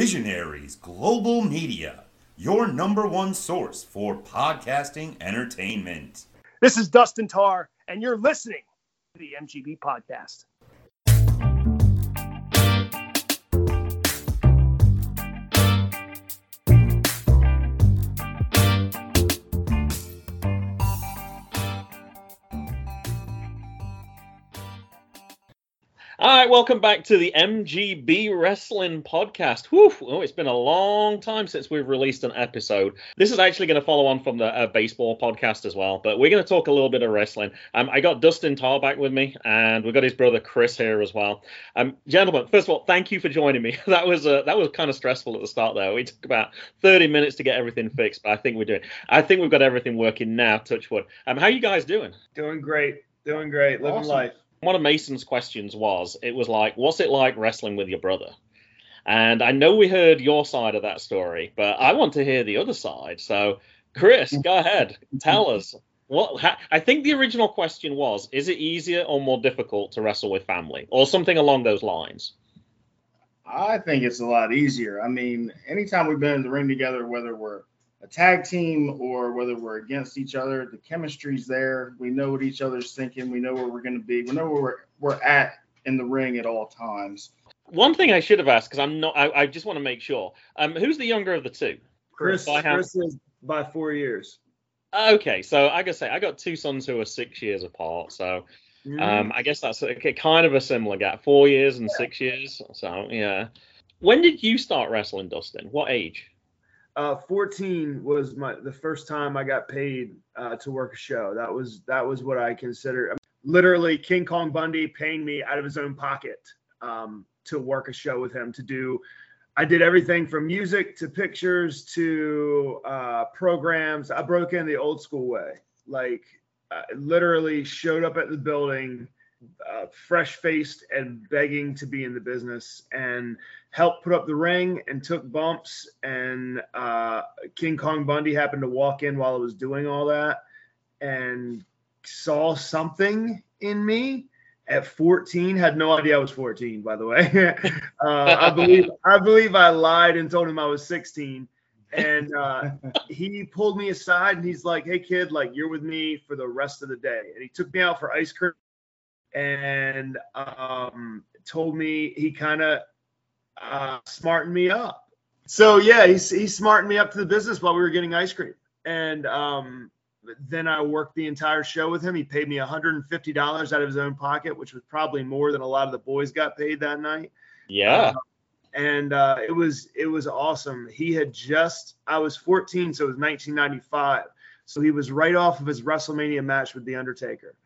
Visionaries Global Media, your number one source for podcasting entertainment. This is Dustin Tarr, and you're listening to the MGB Podcast. All right, welcome back to the MGB Wrestling Podcast. Whew, oh, it's been a long time since we've released an episode. This is actually going to follow on from the uh, baseball podcast as well, but we're going to talk a little bit of wrestling. Um, I got Dustin Tarr back with me, and we've got his brother Chris here as well. Um, gentlemen, first of all, thank you for joining me. that was uh, that was kind of stressful at the start, there. We took about 30 minutes to get everything fixed, but I think we're doing. I think we've got everything working now. Touch wood. Um, how are you guys doing? Doing great, doing great, living Awesome. life. One of Mason's questions was, it was like, what's it like wrestling with your brother? And I know we heard your side of that story, but I want to hear the other side. So, Chris, go ahead, tell us what. Ha- I think the original question was, is it easier or more difficult to wrestle with family, or something along those lines? I think it's a lot easier. I mean, anytime we've been in the ring together, whether we're a tag team or whether we're against each other, the chemistry's there. We know what each other's thinking. We know where we're going to be. We know where we're, we're at in the ring at all times. One thing I should have asked because I'm not. I, I just want to make sure. Um, who's the younger of the two? Chris, By how- Chris is by four years. Okay, so I gotta say, I got two sons who are six years apart. So Um, I guess that's a, a kind of a similar gap, four years and six years. So yeah. When did you start wrestling, Dustin? What age? Uh, 14 was my the first time I got paid uh, to work a show. That was that was what I consider literally King Kong Bundy paying me out of his own pocket um, to work a show with him to do. I did everything from music to pictures to uh, programs. I broke in the old school way, like literally showed up at the building, uh, fresh faced and begging to be in the business and helped put up the ring and took bumps. And uh, King Kong Bundy happened to walk in while I was doing all that and saw something in me at 14 had no idea i was 14 by the way. Uh, i believe i believe i lied and told him i was 16 and uh, he pulled me aside and he's like hey kid like you're with me for the rest of the day. And he took me out for ice cream and um, told me he kind of uh, smartened me up so yeah he, he smartened me up to the business while we were getting ice cream and um, then I worked the entire show with him. He paid me $150 out of his own pocket, which was probably more than a lot of the boys got paid that night. Yeah. And uh, it was it was awesome. He had just I was 14, so it was 1995. So he was right off of his WrestleMania match with The Undertaker,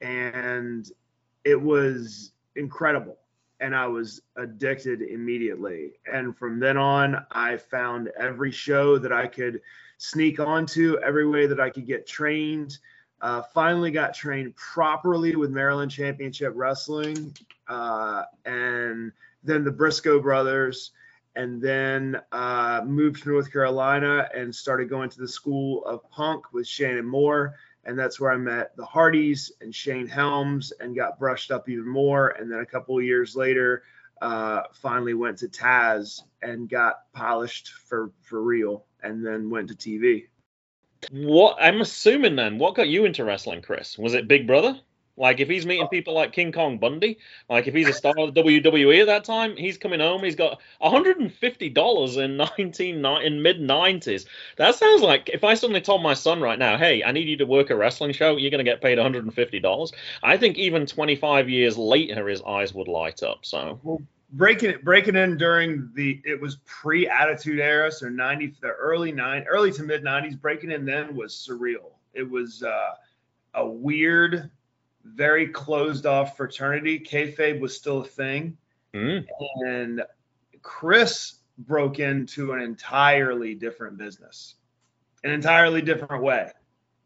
and it was incredible. And I was addicted immediately. And from then on, I found every show that I could sneak onto every way that I could get trained. Uh, finally got trained properly with Maryland Championship Wrestling, uh, and then the Briscoe brothers, and then uh, moved to North Carolina and started going to the School of Punk with Shannon Moore, and that's where I met the Hardys and Shane Helms and got brushed up even more. And then a couple of years later, uh, finally went to Taz and got polished for for real and then went to TV. What I'm assuming then, what got you into wrestling, Chris? Was it Big Brother? Like if he's meeting people like King Kong Bundy, like if he's a star of the WWE at that time, he's coming home. He's got 150 dollars in 19 in mid 90s. That sounds like if I suddenly told my son right now, "Hey, I need you to work a wrestling show. You're going to get paid 150 dollars." I think even 25 years later, his eyes would light up. So breaking it breaking in during the it was pre attitude era so 90 the early nine early to mid 90s breaking in then was surreal it was uh, a weird very closed off fraternity kayfabe was still a thing mm, and chris broke into an entirely different business an entirely different way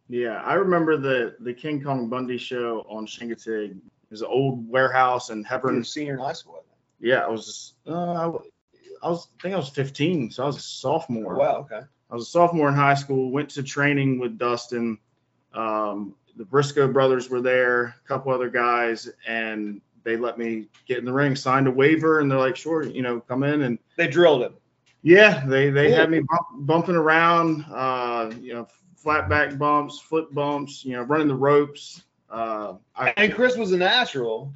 Yeah, I remember the the King Kong Bundy show on Chincoteague. It was an old warehouse in Hebron. senior in high school Yeah, I was just, uh, I, w- I was I think I was 15, so I was a sophomore. Well, okay I was a sophomore in high school. Went to training with Dustin. Um, the Briscoe brothers were there, a couple other guys, and they let me get in the ring, signed a waiver, and they're like, sure, you know, come in and They drilled him. yeah, they they Cool. had me bump, bumping around, uh, you know, flat back bumps, foot bumps, you know, running the ropes. Uh, I, And Chris was a natural.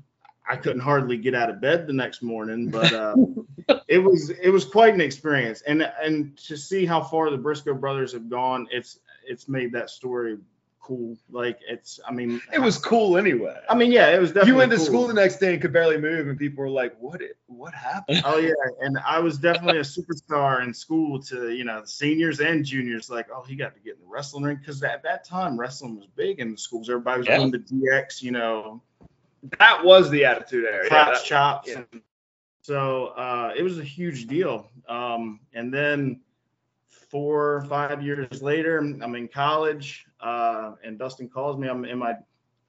I couldn't hardly get out of bed the next morning, but uh, it was it was quite an experience, and and to see how far the Briscoe brothers have gone, it's it's made that story cool. Like it's, I mean, It was cool anyway. I mean, yeah, it was definitely. you went to cool. school the next day and could barely move, and people were like, "What? It, what happened?" Oh yeah, and I was definitely a superstar in school to you know the seniors and juniors. Like, oh, he got to get in the wrestling ring because at that time wrestling was big in the schools. Everybody was Yeah. doing the DX, you know, That was the attitude era. Yeah, props, that- chops. yeah. And so uh, it was a huge deal. Um, and then four or five years later, I'm in college, uh, and Dustin calls me. I'm in my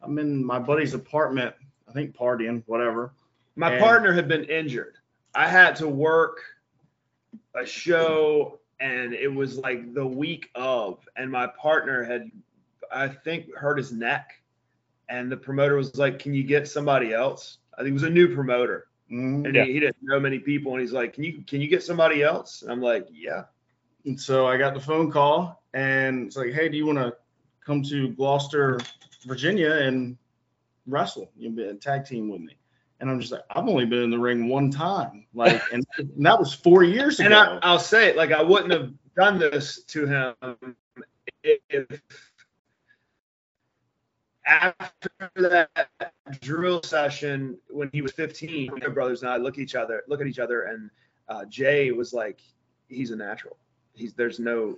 I'm in my buddy's apartment. I think partying, whatever. My And- partner had been injured. I had to work a show, and it was like the week of, and my partner had, I think, hurt his neck, and the promoter was like, "Can you get somebody else?" I think it was a new promoter, Mhm. and Yeah. he, he didn't know many people, and he's like, "Can you can you get somebody else?" And I'm like, "Yeah." And so I got the phone call, and it's like, hey, do you want to come to Gloucester, Virginia, and wrestle? You know, be a tag team with me. And I'm just like, I've only been in the ring one time, like, and, and that was four years ago. And I, I'll say it like I wouldn't have done this to him if after that drill session when he was 15, my brothers and I look each other, look at each other, and uh, Jay was like, "He's a natural. He's there's no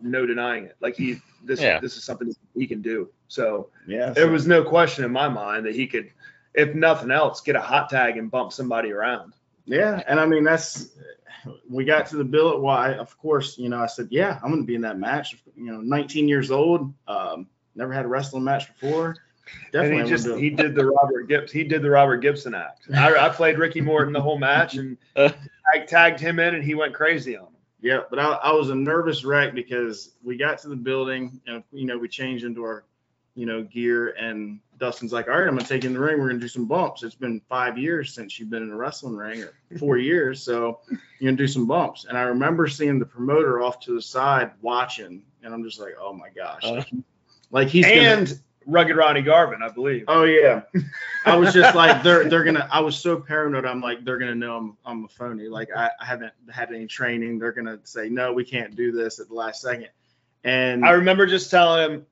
no denying it. Like he this Yeah. this is something he can do." So yeah, there was no question in my mind that he could, if nothing else, get a hot tag and bump somebody around. yeah, and I mean that's we got to the billet. why, of course, you know, I said, yeah, I'm going to be in that match. You know, 19 years old, um, never had a wrestling match before. Definitely, and he just do he did the Robert Gibbs he did the Robert Gibson act. I, I played Ricky Morton the whole match and Uh. I tagged him in and he went crazy on him. Yeah, but I, I was a nervous wreck because we got to the building and you know we changed into our you know gear and Dustin's like, all right, I'm gonna take you in the ring. We're gonna do some bumps. It's been five years since you've been in a wrestling ring, or four years, so you're gonna do some bumps. And I remember seeing the promoter off to the side watching, and I'm just like, oh my gosh, Uh. like, like he's gonna, and Rugged Ronnie Garvin, I believe. Oh yeah, I was just like they're they're gonna. I was so paranoid. I'm like they're gonna know I'm I'm a phony. Like I, I haven't had any training. They're gonna say no, we can't do this at the last second. And I remember just telling him,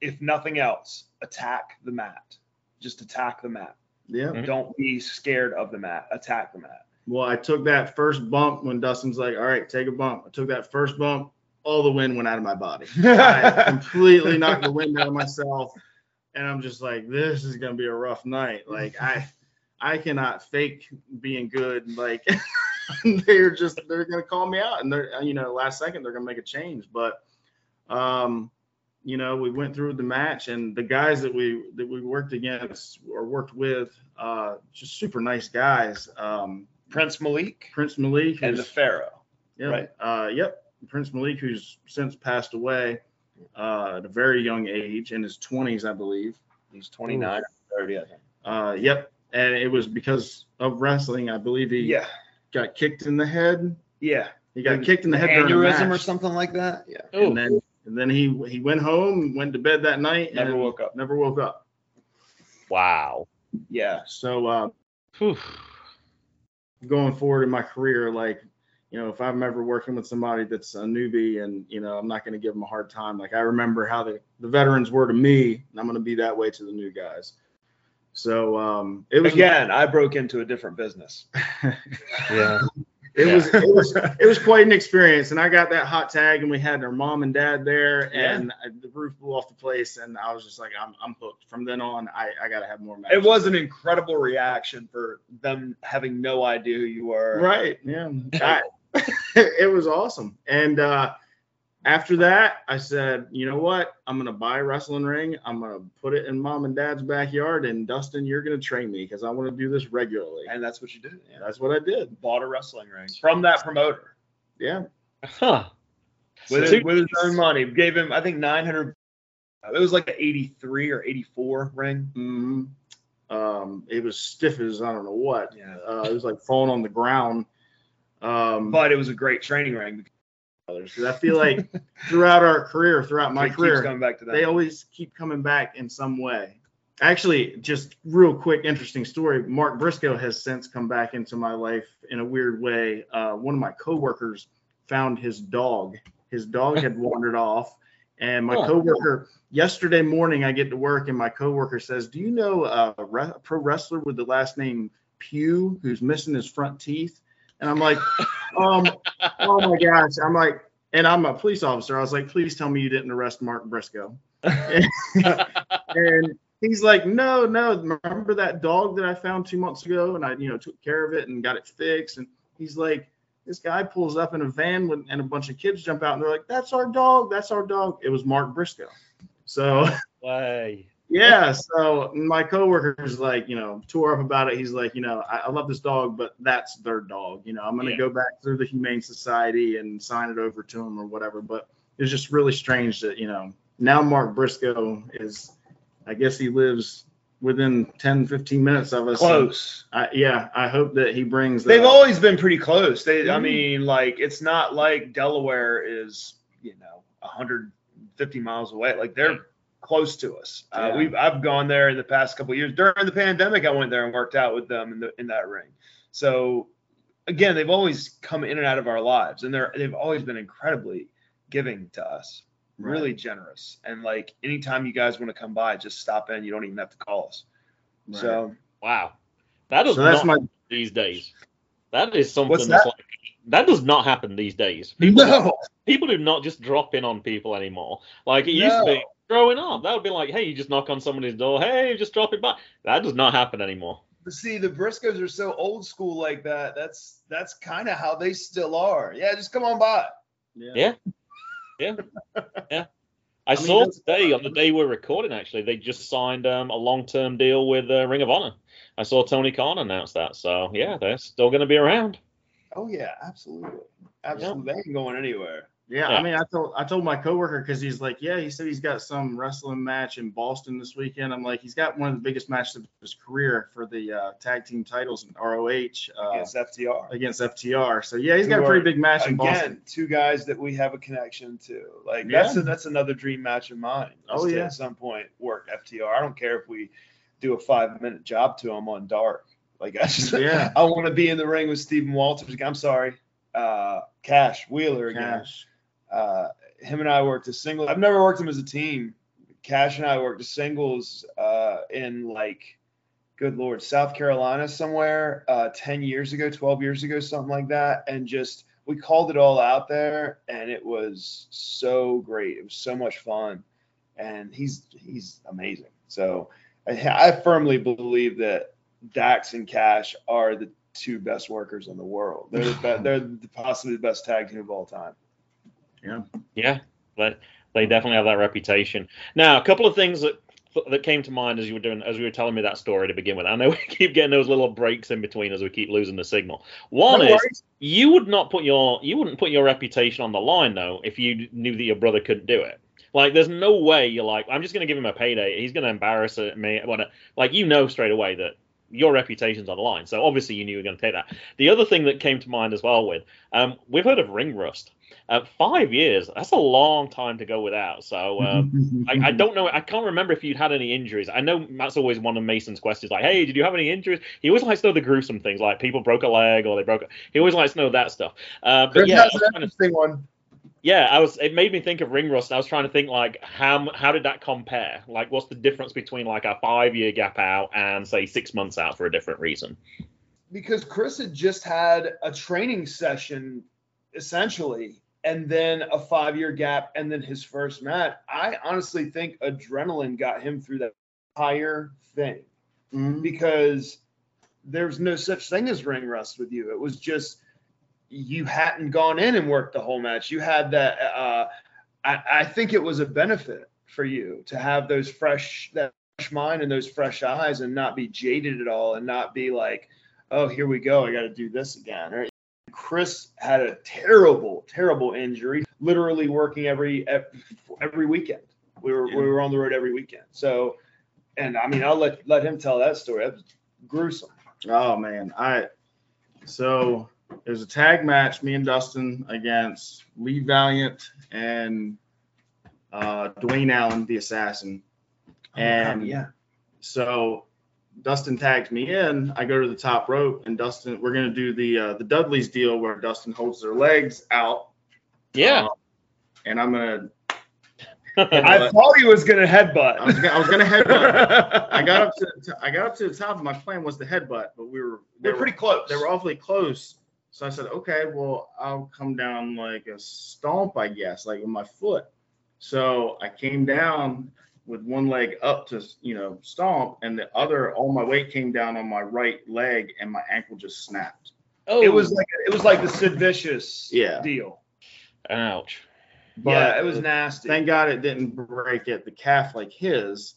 if nothing else, attack the mat. Just attack the mat. yeah, Mhm. Don't be scared of the mat. Attack the mat. well, I took that first bump when Dustin's like, all right, take a bump. I took that first bump. All the wind went out of my body. I completely knocked the wind out of myself, and I'm just like, this is gonna be a rough night. Like I, I cannot fake being good. Like they're just they're gonna call me out, and they're you know last second they're gonna make a change. But um, you know we went through the match, and the guys that we that we worked against or worked with, uh, just super nice guys. Um, Prince Malik Prince Malik and the Pharaoh. Yeah. Right. Uh, yep. Prince Malik, who's since passed away uh, at a very young age, in his 20s, I believe. He's 29 or 30, I think. Uh, yep. And it was because of wrestling. I believe he Yeah. got kicked in the head. Yeah. He got kicked in the head during a Aneurysm or something like that. Yeah. Oh, And then and then he he went home, went to bed that night, Never and woke up. Never woke up. wow. Yeah. So uh, going forward in my career, like, you know, if I'm ever working with somebody that's a newbie and, you know, I'm not going to give them a hard time. Like I remember how the, the veterans were to me, and I'm going to be that way to the new guys. So um, it was, Again, I broke into a different business. Yeah. it was, it was, it was quite an experience. And I got that hot tag and we had our mom and dad there and I- the roof blew off the place. And I was just like, I'm, I'm hooked from then on. I, I got to have more matches. It was an incredible reaction for them having no idea who you were. Right. Yeah. I- it was awesome. And uh, after that, I said, you know what? I'm gonna buy a wrestling ring. I'm gonna put it in mom and dad's backyard. And Dustin, you're gonna train me because I want to do this regularly. And that's what you did. Yeah. That's what I did. Bought a wrestling ring from that promoter Yeah. Huh. with, So- his, with his own money. Gave him, I think, 900. It was like an 83 or 84 ring. Mm-hmm. Um, it was stiff as I don't know what. Yeah. Uh, it was like falling on the ground. Um, But it was a great training ring. because I feel like throughout our career, throughout my career, coming back to that. they always keep coming back in some way. Actually, just real quick, interesting story. Mark Briscoe has since come back into my life in a weird way. Uh, one of my coworkers found his dog. His dog had wandered off, and my Oh. coworker yesterday morning, I get to work, and my coworker says, "Do you know uh, a re- pro wrestler with the last name Pugh who's missing his front teeth?" And I'm like, um, "Oh my gosh!" I'm like, and I'm a police officer. I was like, "Please tell me you didn't arrest Mark Briscoe." and he's like, no, no. Remember that dog that I found two months ago, and I, you know, took care of it and got it fixed. And he's like, this guy pulls up in a van with, and a bunch of kids jump out, and they're like, that's our dog, that's our dog. It was Mark Briscoe. So Way. Yeah, so my coworker's like, you know, tore up about it. He's like, you know, I, I love this dog, but that's their dog. You know, I'm gonna Yeah. go back through the Humane Society and sign it over to him or whatever. But it's just really strange that you know now Mark Briscoe is, I guess he lives within 10, 15 minutes of us. close. I, yeah, I hope that he brings. They've always been pretty close. They, I Mhm. mean, like it's not like Delaware is, you know, 150 miles away. Like they're close to us. Uh, Yeah. we've I've gone there in the past couple of years. During the pandemic, I went there and worked out with them in the in that ring. So again, they've always come in and out of our lives, and they're they've always been incredibly giving to us. Right. Really generous, and like anytime you guys want to come by, just stop in. You don't even have to call us. Right. So Wow. That does so that's not my these days. That is something What's that's that? like that does not happen these days. People, no, people do not just drop in on people anymore. Like it used to be growing up. That would be like, hey, you just knock on somebody's door, hey, just drop it by. That does not happen anymore. But see, the Briscoes are so old school like that. That's that's kind of how they still are. Yeah, just come on by. Yeah. Yeah. Yeah. yeah. I, mean, saw that's- today on the day we're recording. Actually, they just signed um, a long-term deal with uh, Ring of Honor. I saw Tony Khan announce that. So yeah, they're still going to be around. Oh yeah, absolutely, absolutely. They ain't going anywhere. Yeah, Yeah. I mean, I told I told my coworker because he's like, yeah, he said he's got some wrestling match in Boston this weekend. I'm like, he's got one of the biggest matches of his career for the uh, tag team titles in ROH uh, Against FTR. against FTR. So yeah, he's got a pretty big match in Boston. Again, two guys that we have a connection to. Like Yeah. that's a, that's another dream match of mine. Oh, to yeah. At some point, work FTR. I don't care if we do a five minute job to them on Dark. Like I just, Yeah. I want to be in the ring with Stephen Walters. I'm sorry, uh, Cash Wheeler again. Cash. Uh, him and I worked a single. I've never worked him as a team. Cash and I worked a singles uh, in like, good lord, South Carolina somewhere, uh, ten years ago, twelve years ago, something like that, and just we called it all out there, and it was so great. It was so much fun, and he's he's amazing. So I, I firmly believe that Dax and Cash are the two best workers in the world. They're the be- they're possibly the best tag team of all time. Yeah, Yeah. but they definitely have that reputation. Now, a couple of things that that came to mind as you were doing as you were telling me that story to begin with. I know we keep getting those little breaks in between as we keep losing the signal. One No is you would not put your you wouldn't put your reputation on the line though if you knew that your brother couldn't do it. Like, there's no way you're like, I'm just going to give him a payday. He's going to embarrass me. Like, you know straight away that your reputation's on the line. So obviously you knew you were going to take that. The other thing that came to mind as well with, um, we've heard of ring rust. Uh, five years. That's a long time to go without. So um, I, I don't know. I can't remember if you'd had any injuries. I know that's always one of Mason's questions. Like, hey, did you have any injuries? He always likes to know the gruesome things, like people broke a leg or they broke. A, he always likes to know that stuff. Uh, but Chris yeah, was an interesting one. yeah, I was. It made me think of ring rust. I was trying to think like how how did that compare? Like, what's the difference between like a five year gap out and say six months out for a different reason? because Chris had just had a training session essentially and then a five year gap and then his first match. I honestly think adrenaline got him through that entire thing Mhm. because there's no such thing as ring rust with you. It was just you hadn't gone in and worked the whole match. You had that. Uh, I, I think it was a benefit for you to have those fresh that fresh mind and those fresh eyes and not be jaded at all and not be like, oh, here we go, I got to do this again. Or, Chris had a terrible, terrible injury, literally working every every weekend. We were Yeah. we were on the road every weekend. So and I mean, I'll let let him tell that story. That was gruesome. Oh man, I so it was a tag match, me and Dustin against Lee Valiant and uh, Dwayne Allen, the assassin. And yeah, so Dustin tags me in. I go to the top rope, and Dustin, we're gonna do the uh, the Dudley's deal where Dustin holds their legs out, Yeah. uh, and I'm gonna. I thought he was gonna I headbutt. was gonna, I was gonna headbutt. I got up to, to I got up to the top. And my plan was to headbutt, but we were they They're were- pretty close. they were awfully close. So I said, okay, well, I'll come down like a stomp, I guess, like with my foot. So I came down with one leg up to, you know, stomp, and the other, all my weight came down on my right leg, and my ankle just snapped. oh, It was like it was like the Sid Vicious Yeah. deal. ouch. But yeah, it was nasty. Thank God it didn't break at the calf like his.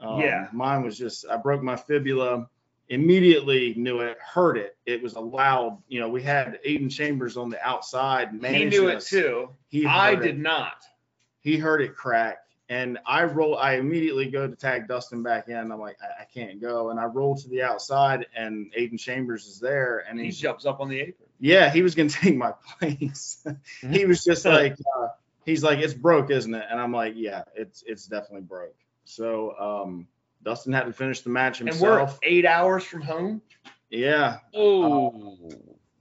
Um, Yeah. Mine was just, I broke my fibula. Immediately knew it, heard it. It was a loud, you know, we had Aiden Chambers on the outside. he managing knew it too. He I heard it. did not. he heard it crack and i roll i immediately go to tag dustin back in i'm like i, I can't go and i roll to the outside and aiden chambers is there and He he's jumps up on the apron. yeah he was gonna take my place he was just like uh, he's like it's broke isn't it and i'm like yeah it's it's definitely broke so um dustin had to finish the match himself. And we're himself eight hours from home. yeah Oh.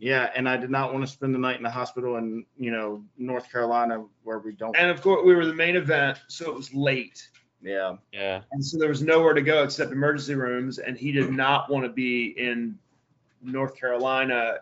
Yeah and i did not want to spend the night in the hospital in you know north carolina where we don't And of course, we were the main event, so it was late. yeah yeah. And so there was nowhere to go except emergency rooms. And he did not want to be in North Carolina,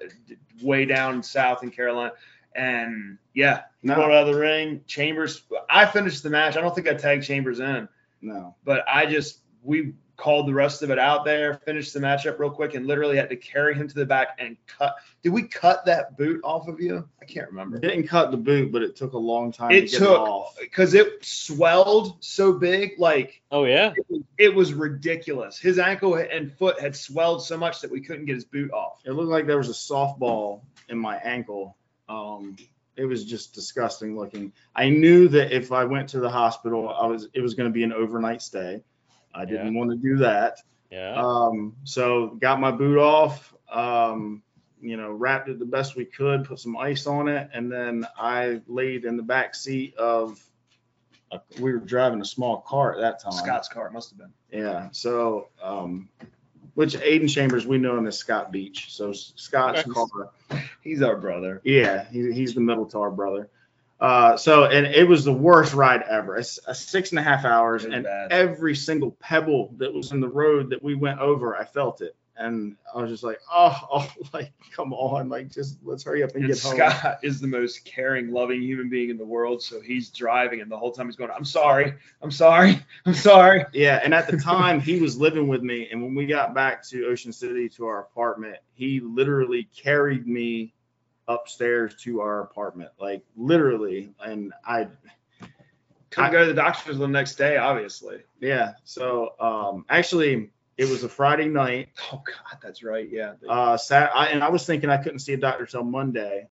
way down south in Carolina. And yeah, No. brought out of the ring. Chambers, I finished the match. I don't think I tagged Chambers in, no but I just, we called the rest of it out there, finished the matchup real quick, and literally had to carry him to the back and cut. Did we cut that boot off of you? I can't remember. didn't cut the boot but it took a long time It to get took- off Because it swelled so big, like Oh yeah. it was, it was ridiculous. His ankle and foot had swelled so much that we couldn't get his boot off. It looked like there was a softball in my ankle. Um, it was just disgusting looking. I knew that if I went to the hospital, I was it was going to be an overnight stay. I didn't want to do that. Yeah. Um, so got my boot off. Um, you know, wrapped it the best we could, put some ice on it, and then I laid in the back seat of. A, we were driving a small car at that time. Scott's car it must have been. Yeah. So, um, which Aiden Chambers, we know him as Scott Beach. So Scott's Okay. car. He's our brother. Yeah, he, he's the middle Tarr brother. Uh, so, and it was the worst ride ever. It's a six and a half hours, and bad. every single pebble that was in the road that we went over, I felt it. And I was just like, oh, oh like, come on, like, just let's hurry up and, And get home. Scott is the most caring, loving human being in the world. So he's driving, and the whole time he's going, "I'm sorry, I'm sorry, I'm sorry." Yeah, and at the time he was living with me, and when we got back to Ocean City to our apartment, he literally carried me upstairs to our apartment, like literally. And I, Couldn't go to the doctor's the next day, obviously. yeah. So um, actually, it was a Friday night. Oh God, that's right. Yeah. Uh, sat, I, and I was thinking I couldn't see a doctor till Monday.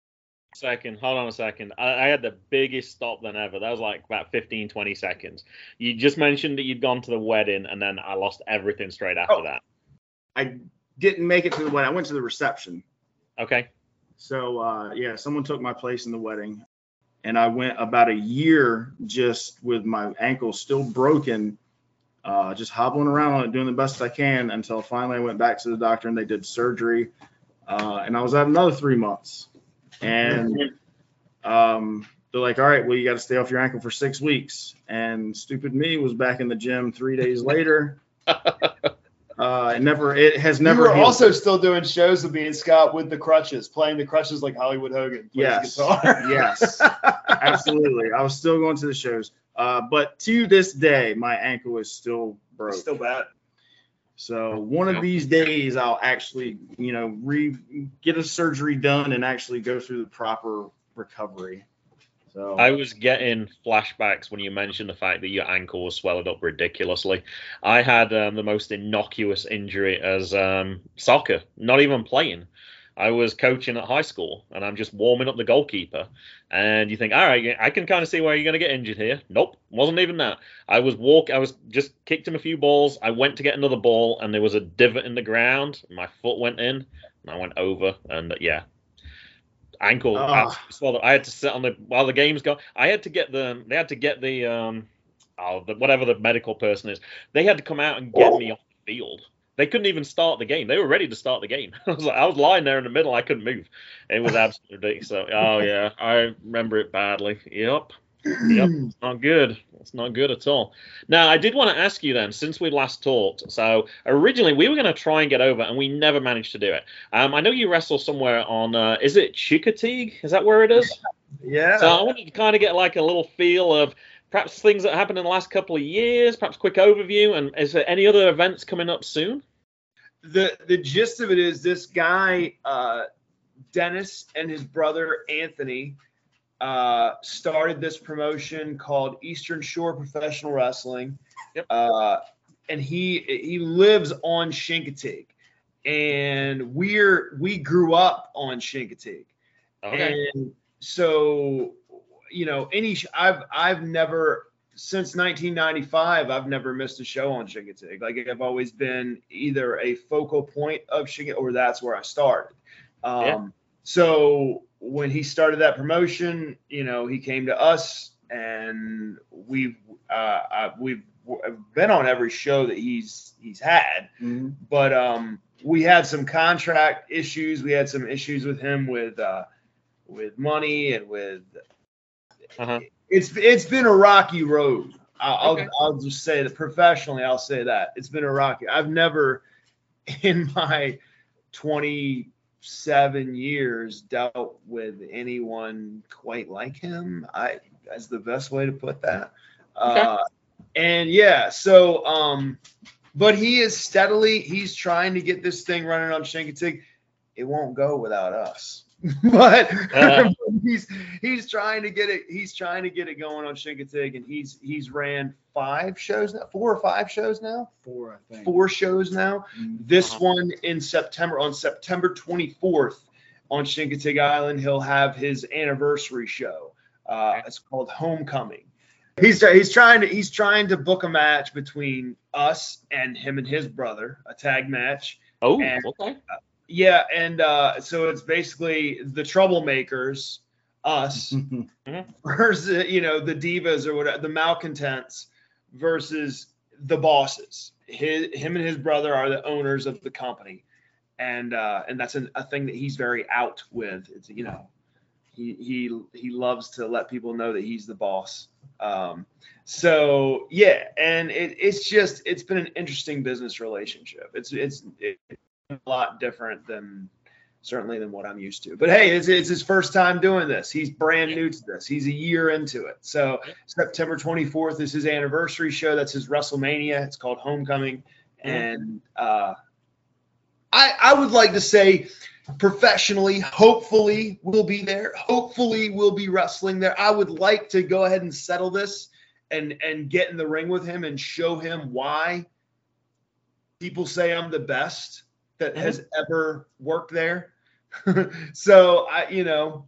Second, hold on a second. I, I had the biggest stop than ever. That was like about 15, 20 seconds. You just mentioned that you'd gone to the wedding, and then I lost everything straight after Oh. that. I didn't make it to the wedding. I went to the reception. Okay. So uh, yeah, someone took my place in the wedding, and I went about a year just with my ankle still broken, uh, just hobbling around on it, doing the best I can until finally I went back to the doctor and they did surgery, uh, and I was out another three months, and um, they're like, all right, well you got to stay off your ankle for six weeks, and stupid me was back in the gym three days later. Uh, it never, it has never. you were healed. also still doing shows with me and Scott with the crutches, playing the crutches like Hollywood Hogan plays Yes. guitar. Yes. Absolutely. I was still going to the shows. Uh, but to this day, my ankle is still broke. Still bad. so one of these days, I'll actually, you know, re get a surgery done and actually go through the proper recovery. So I was getting flashbacks when you mentioned the fact that your ankle was swelled up ridiculously. I had um, the most innocuous injury as um, soccer, not even playing. I was coaching at high school and I'm just warming up the goalkeeper. And you think, all right, I can kind of see where you're going to get injured here. Nope, wasn't even that. I was walk, I was just kicked him a few balls. I went to get another ball and there was a divot in the ground. My foot went in and I went over. And yeah, ankle. Ah. swallowed. I had to sit on the while the game's going. I had to get the. They had to get the um, oh, the, whatever the medical person is. They had to come out and get me off the field. They couldn't even start the game. They were ready to start the game. I was like, I was lying there in the middle. I couldn't move. It was absolutely ridiculous. So, oh yeah, I remember it badly. Yep. Yep, it's not good. It's not good at all. Now, I did want to ask you then, since we last talked. So originally we were going to try and get over, and we never managed to do it. Um, I know you wrestle somewhere on. Uh, is it Chukateg? Is that where it is? Yeah. So I wanted to kind of get like a little feel of perhaps things that happened in the last couple of years, perhaps quick overview, and is there any other events coming up soon? the the gist of it is this guy uh, Dennis and his brother Anthony uh, started this promotion called Eastern Shore Professional Wrestling. Yep. Uh, and he he lives on Chincoteague, and we're we grew up on Chincoteague, Okay. and so you know any I've I've never since 1995 I've never missed a show on Chincoteague. Like I've always been either a focal point of Chincoteague or that's where I started. Um, Yeah. So when he started that promotion, you know, he came to us and we've uh, we've been on every show that he's he's had Mhm. but um, we had some contract issues. We had some issues with him with uh, with money and with Uh-huh. it's it's been a rocky road. I'll Okay. I'll, just say that professionally, I'll say that it's been a rocky. I've never in my 27 years dealt with anyone quite like him. I that's the best way to put that. Uh, and yeah, so um, but he is steadily he's trying to get this thing running on Chincoteague. It won't go without us. but Uh. he's he's trying to get it he's trying to get it going on Chincoteague and he's he's ran five shows now, four or five shows now, Four, I think. four shows now. Mhm. This one in September on September 24th on Chincoteague Island, he'll have his anniversary show. Uh, it's called Homecoming. He's he's trying to he's trying to book a match between us and him and his brother, a tag match. Oh, And- okay. Yeah, and uh, so it's basically the troublemakers, us, versus you know the divas or whatever, the malcontents versus the bosses. His, him and his brother are the owners of the company, and uh, and that's an, a thing that he's very out with. It's you know, he he he loves to let people know that he's the boss. Um, so yeah, and it, it's just it's been an interesting business relationship. It's it's it's a lot different than certainly than what I'm used to. But hey, it's, it's his first time doing this. He's brand new to this. He's a year into it. So September 24th is his anniversary show. That's his WrestleMania. It's called Homecoming. And uh, I I would like to say professionally, hopefully we'll be there. Hopefully we'll be wrestling there. I would like to go ahead and settle this and and get in the ring with him and show him why people say I'm the best that Mhm. has ever worked there. so I, you know,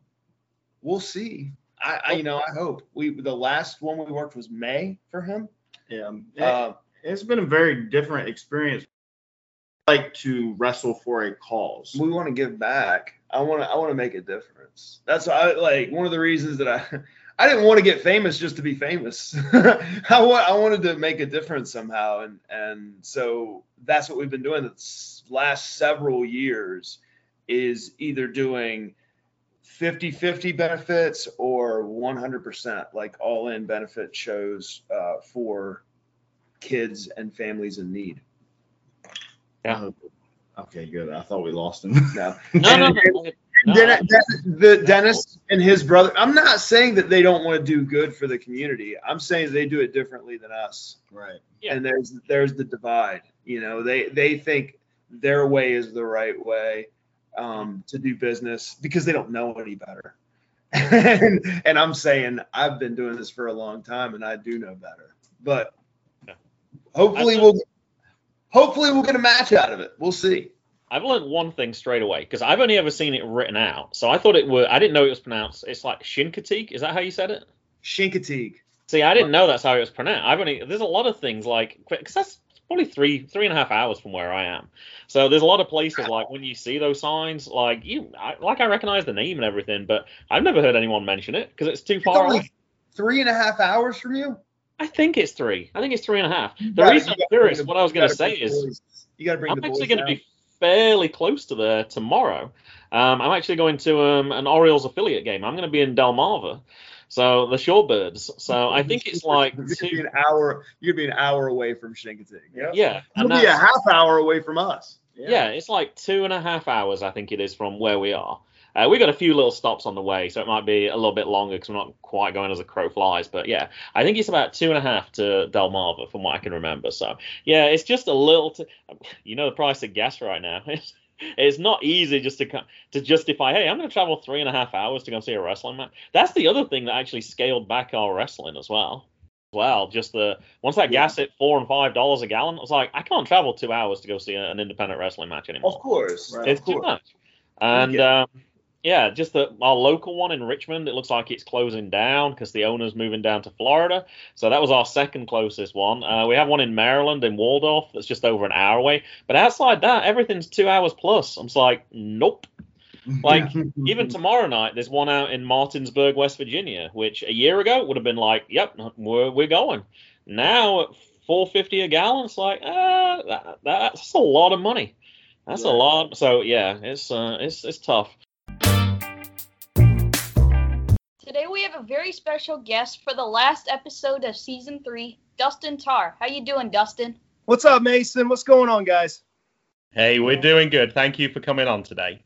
we'll see. I, I, you know, I hope we the last one we worked was May for him. Yeah. It, Uh, it's been a very different experience. I like to wrestle for a cause. we want to give back. I want to I want to make a difference. That's why I like one of the reasons that I I didn't want to get famous just to be famous. I want I wanted to make a difference somehow and and so that's what we've been doing the last several years is either doing 50-50 benefits or 100% like all in benefit shows uh, for kids and families in need. Yeah. Okay, good. I thought we lost him. No. No, no, no. No, Den- Den- the Dennis and his brother. I'm not saying that they don't want to do good for the community. I'm saying they do it differently than us. right. Yeah. And there's there's the divide. You know, they they think their way is the right way um, to do business because they don't know any better. and, and I'm saying I've been doing this for a long time and I do know better. But Yeah. hopefully we'll hopefully we'll get a match out of it. We'll see. I've learned one thing straight away because I've only ever seen it written out. So I thought it were. I didn't know it was pronounced. It's like Chincoteague. Is that how you said it? Chincoteague. See, I didn't know that's how it was pronounced. I've only. There's a lot of things like because that's probably three three and a half hours from where I am. So there's a lot of places like when you see those signs, like you, I, like I recognize the name and everything, but I've never heard anyone mention it because it's too It's far away. three and a half hours from you. I think it's three. I think it's three and a half. The reason I'm curious, what I was going to say is, you got to bring I'm the actually going to be fairly close to there tomorrow. Um, I'm actually going to um, an Orioles affiliate game. I'm going to be in Delmarva, so the Shorebirds. So I think it's like You're be two. an hour. You're gonna be an hour away from Chincoteague. Yep. Yeah, You'll be a half hour away from us. yeah, it's like two and a half hours. I think it is from where we are. Uh, we got a few little stops on the way, so it might be a little bit longer because we're not quite going as a crow flies. But yeah, I think it's about two and a half to Delmarva from what I can remember. So yeah, it's just a little. T- you know the price of gas right now. It's, it's not easy just to co- to justify. Hey, I'm going to travel three and a half hours to go see a wrestling match. That's the other thing that actually scaled back our wrestling as well. Well, just the once that gas hit four and five dollars a gallon, I was like, I can't travel two hours to go see an independent wrestling match anymore Of course. Right. it's of too course. much. And Yeah. um, yeah, just the our local one in Richmond, it looks like it's closing down because the owner's moving down to Florida. So that was our second closest one. Uh, we have one in Maryland in Waldorf that's just over an hour away. But outside that, everything's two hours plus. I'm just like, nope. Like even tomorrow night, there's one out in Martinsburg, West Virginia, which a year ago would have been like, yep, we're we're going. Now at 450 a gallon, it's like, ah, that, that's a lot of money. That's a lot. So yeah, it's uh, it's it's tough. Today we have a very special guest for the last episode of season three, Dustin Tarr. How you doing, Dustin? What's up, Mason? What's going on, guys? Hey, we're doing good. Thank you for coming on today.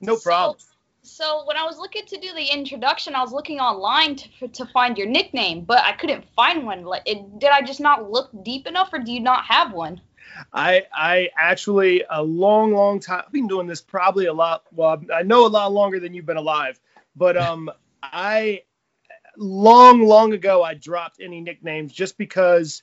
No So- problem. So, when I was looking to do the introduction, I was looking online to, to find your nickname, but I couldn't find one. Like, it, did I just not look deep enough, or do you not have one? I I actually a long, long time. I've been doing this probably a lot. Well, I know a lot longer than you've been alive. But um, I long, long ago I dropped any nicknames just because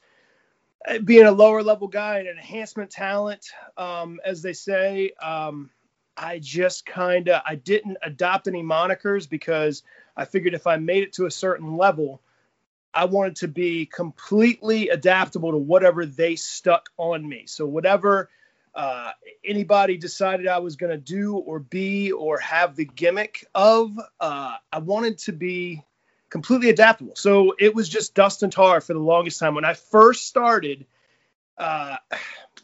uh, being a lower level guy and an enhancement talent, um, as they say, um, I just kind of I didn't adopt any monikers because I figured if I made it to a certain level, I wanted to be completely adaptable to whatever they stuck on me. So whatever uh, anybody decided I was going to do or be or have the gimmick of, uh, I wanted to be completely adaptable. So it was just Dustin Tarr for the longest time. When I first started, uh,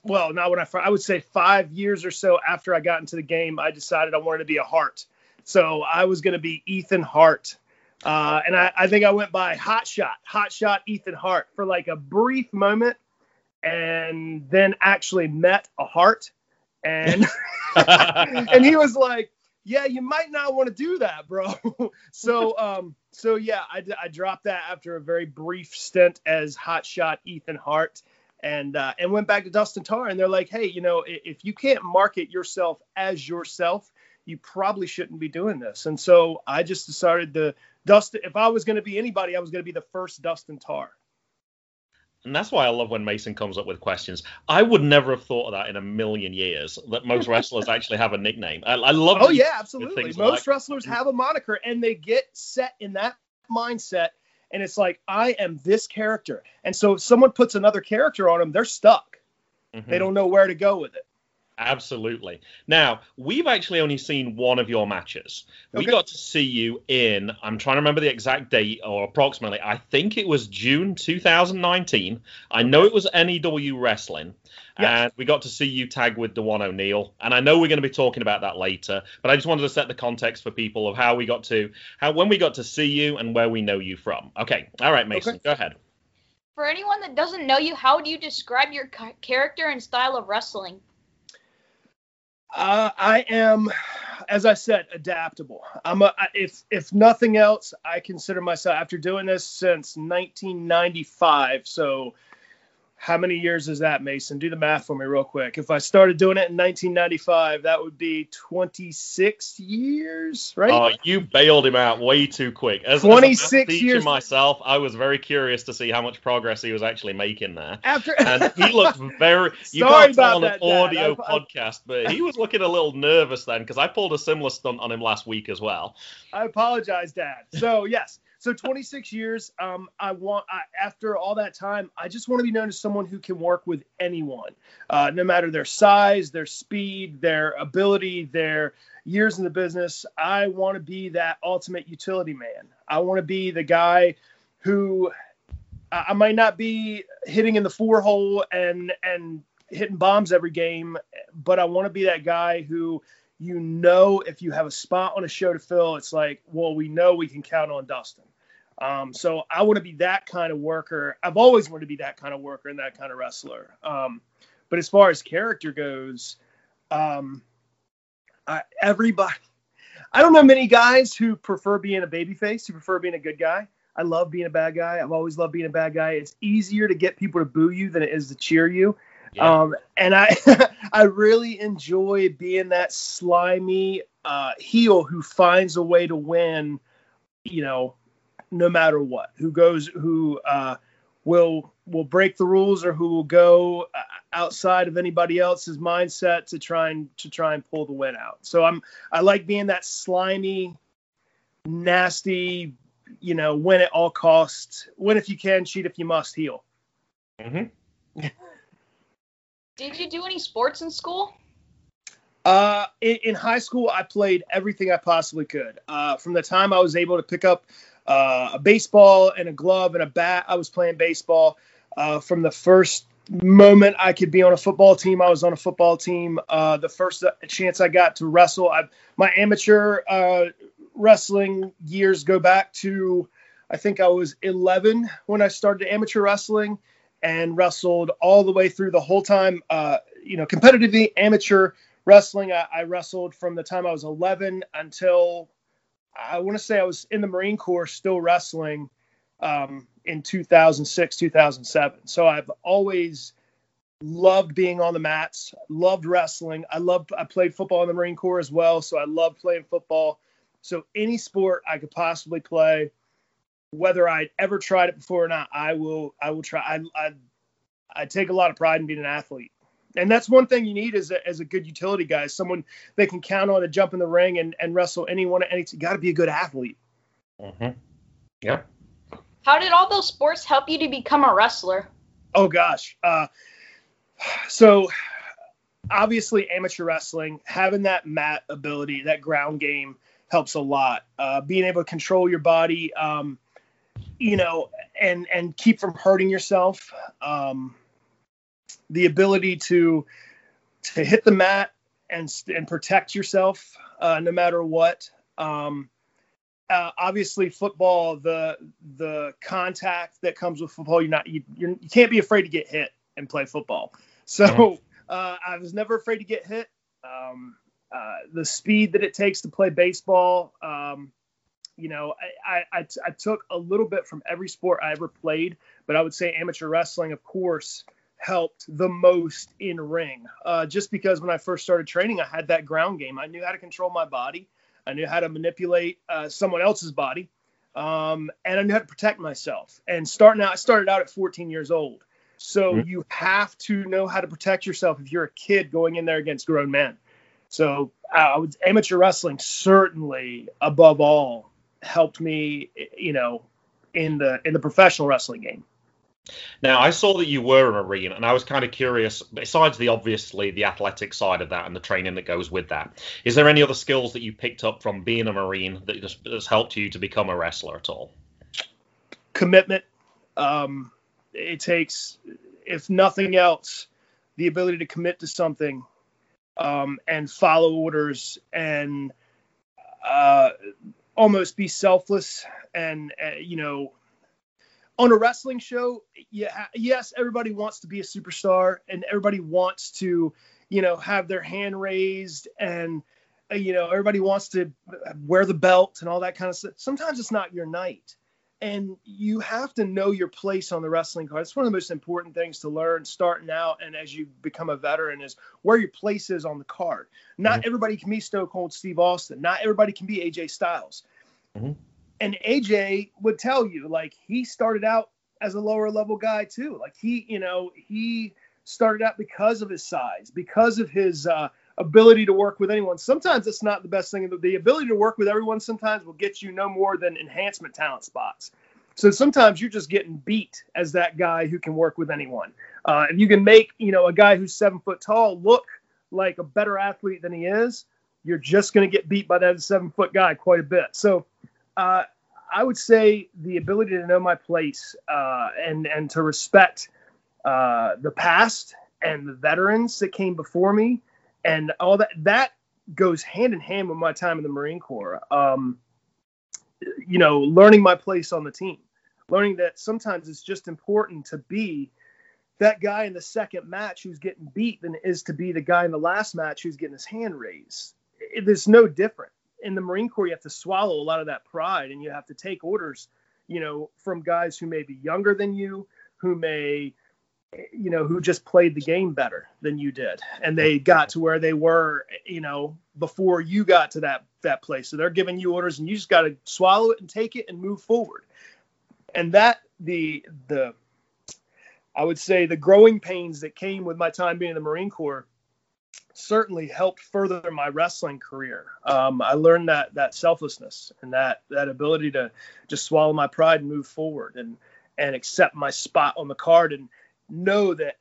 well, not when I I would say five years or so after I got into the game, I decided I wanted to be a Hart. So I was going to be Ethan Hart. Uh, and I, I think I went by Hot Shot, Hot Shot Ethan Hart for like a brief moment, and then actually met a Hart, and and he was like, "Yeah, you might not want to do that, bro." so um, so yeah, I dropped that after a very brief stint as Hot Shot Ethan Hart, and uh, and went back to Dustin Tarr and they're like, "Hey, you know, if you can't market yourself as yourself." You probably shouldn't be doing this. And so I just decided to Dustin, if I was going to be anybody, I was going to be the first Dustin Tarr. And that's why I love when Mason comes up with questions. I would never have thought of that in a million years. That most wrestlers actually have a nickname. I, I love. Oh yeah, absolutely. Most like- wrestlers have a moniker and they get set in that mindset and it's like I am this character. And so if someone puts another character on them, they're stuck. Mhm. They don't know where to go with it. Absolutely. Now, we've actually only seen one of your matches. We got to see you in, I'm trying to remember the exact date or approximately, I think it was June 2019. I know it was NEW Wrestling. Yeah. And we got to see you tag with Dewan O'Neill. And I know we're going to be talking about that later, but I just wanted to set the context for people of how we got to, how when we got to see you and where we know you from. Okay. All right, Mason, Okay. go ahead. For anyone that doesn't know you, how do you describe your character and style of wrestling? Uh, I am, as I said, adaptable. I'm a, if if nothing else, I consider myself after doing this since 1995. So How many years is that, Mason? Do the math for me real quick. If I started doing it in 1995, that would be 26 years, right? Oh, you bailed him out way too quick. As, 26 as years- myself, I was very curious to see how much progress he was actually making there. After And he looked very. You Sorry can't tell on an that, Dad. audio podcast, but he was looking a little nervous then because I pulled a similar stunt on him last week as well. I apologize, Dad. So yes, so 26 years. Um, I want I, after all that time, I just want to be known as someone who can work with anyone, uh, no matter their size, their speed, their ability, their years in the business. I want to be that ultimate utility man. I want to be the guy who I I might not be hitting in the four hole and and hitting bombs every game, but I want to be that guy who you know if you have a spot on a show to fill, it's like, well, we know we can count on Dustin. Um, so I want to be that kind of worker. I've always wanted to be that kind of worker and that kind of wrestler. Um, but as far as character goes, um, I, everybody, I don't know many guys who prefer being a babyface, who prefer being a good guy. I love being a bad guy. I've always loved being a bad guy. It's easier to get people to boo you than it is to cheer you. Yeah. Um, and I I really enjoy being that slimy uh, heel who finds a way to win, you know, no matter what. Who goes who uh, will will break the rules or who will go uh, outside of anybody else's mindset to try and to try and pull the win out. So I'm I like being that slimy, nasty, you know, win at all costs, win if you can, cheat if you must, heel. hmm Did you do any sports in school? Uh, in, in high school, I played everything I possibly could. Uh, from the time I was able to pick up uh, a baseball and a glove and a bat, I was playing baseball. Uh, from the first moment I could be on a football team, I was on a football team. Uh, the first chance I got to wrestle, I, my amateur uh, wrestling years go back to, I think I was 11 when I started amateur wrestling and wrestled all the way through the whole time. Uh, you know, competitively amateur wrestling. I, I wrestled from the time I was 11 until I want to say I was in the Marine Corps still wrestling um, in 2006, 2007. So I've always loved being on the mats, loved wrestling. I loved, I played football in the Marine Corps as well. So I loved playing football. So any sport I could possibly play, whether I'd ever tried it before or not, I will, I will try. I, I, I take a lot of pride in being an athlete and that's one thing you need as a, as a good utility guy, someone they can count on to jump in the ring and, and wrestle anyone at any. You got to be a good athlete. Mm-hmm. Yeah. How did all those sports help you to become a wrestler? Oh gosh. Uh, so obviously amateur wrestling, having that mat ability, that ground game helps a lot. Uh, being able to control your body, um, you know, and and keep from hurting yourself. Um, the ability to to hit the mat and and protect yourself uh, no matter what. Um, uh, obviously, football the the contact that comes with football, you're not you, you're, you can't be afraid to get hit and play football. So uh, I was never afraid to get hit. Um, uh, the speed that it takes to play baseball, um, you know, I, I, took a little bit from every sport I ever played, but I would say amateur wrestling, of course, helped the most in ring. Uh, just because when I first started training, I had that ground game. I knew how to control my body. I knew how to manipulate uh, someone else's body, um, and I knew how to protect myself. And starting out, I started out at 14 years old. So Mhm. you have to know how to protect yourself if you're a kid going in there against grown men. So uh, I would amateur wrestling certainly above all helped me, you know, in the in the professional wrestling game. Now, I saw that you were a Marine, and I was kind of curious. Besides the obviously the athletic side of that and the training that goes with that, is there any other skills that you picked up from being a Marine that just has helped you to become a wrestler at all? commitment. Um, it takes, if nothing else, the ability to commit to something um, and follow orders and uh, almost be selfless. And, uh, you know, on a wrestling show, yeah, yes, everybody wants to be a superstar and everybody wants to, you know, have their hand raised and, uh, you know, everybody wants to wear the belt and all that kind of stuff. Sometimes it's not your night and you have to know your place on the wrestling card. It's one of the most important things to learn starting out and as you become a veteran is where your place is on the card. Not Mhm. everybody can be Stone Cold Steve Austin. Not everybody can be AJ Styles. Mhm. And AJ would tell you like he started out as a lower level guy too. Like he, you know, he started out because of his size, because of his uh, ability to work with anyone. Sometimes it's not the best thing. The ability to work with everyone sometimes will get you no more than enhancement talent spots. So sometimes you're just getting beat as that guy who can work with anyone. Uh, if you can make, you know, a guy who's seven foot tall look like a better athlete than he is, you're just going to get beat by that seven foot guy quite a bit. So uh, I would say the ability to know my place uh, and and to respect uh, the past and the veterans that came before me and all that that goes hand in hand with my time in the Marine Corps. Um, you know, learning my place on the team, learning that sometimes it's just important to be that guy in the second match who's getting beat than it is to be the guy in the last match who's getting his hand raised. It's no different. In the Marine Corps, you have to swallow a lot of that pride and you have to take orders, you know, from guys who may be younger than you, who may you know, who just played the game better than you did, and they got to where they were, you know, before you got to that that place. So they're giving you orders, and you just got to swallow it and take it and move forward. And that the the I would say the growing pains that came with my time being in the Marine Corps certainly helped further my wrestling career. Um, I learned that that selflessness and that that ability to just swallow my pride and move forward and and accept my spot on the card and know that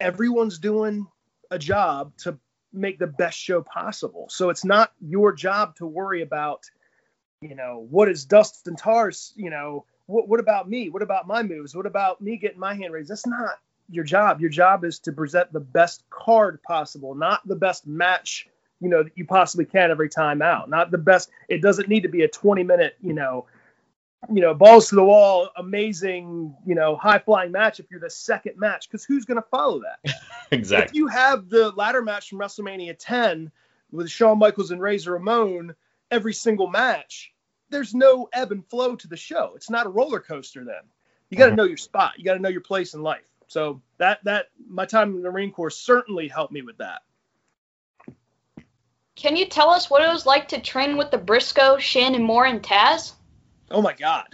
everyone's doing a job to make the best show possible. So it's not your job to worry about, you know, what is Dustin Tarr's, you know, what, what about me? What about my moves? What about me getting my hand raised? That's not your job. Your job is to present the best card possible, not the best match, you know, that you possibly can every time out. Not the best. It doesn't need to be a 20 minute, you know, you know, balls to the wall, amazing, you know, high flying match if you're the second match, because who's going to follow that? exactly. If Exactly. you have the ladder match from WrestleMania 10 with Shawn Michaels and Razor Ramon every single match, there's no ebb and flow to the show. It's not a roller coaster then. You got to Mhm. know your spot. You got to know your place in life. So that that my time in the Marine Corps certainly helped me with that. Can you tell us what it was like to train with the Briscoe, Shannon Moore and Taz? Oh my God.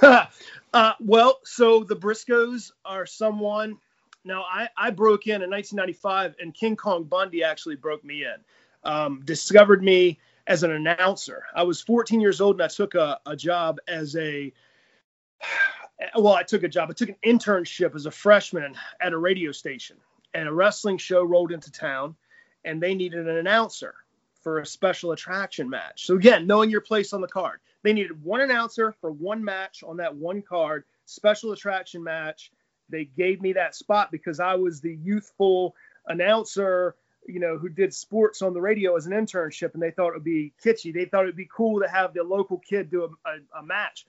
uh, well, so the Briscoes are someone. Now, I, I broke in in 1995, and King Kong Bundy actually broke me in. Um, discovered me as an announcer. I was 14 years old, and I took a, a job as a. Well, I took a job. I took an internship as a freshman at a radio station, and a wrestling show rolled into town, and they needed an announcer for a special attraction match. So again, knowing your place on the card. They needed one announcer for one match on that one card, special attraction match. They gave me that spot because I was the youthful announcer, you know, who did sports on the radio as an internship, and they thought it would be kitschy. They thought it would be cool to have the local kid do a, a, a match.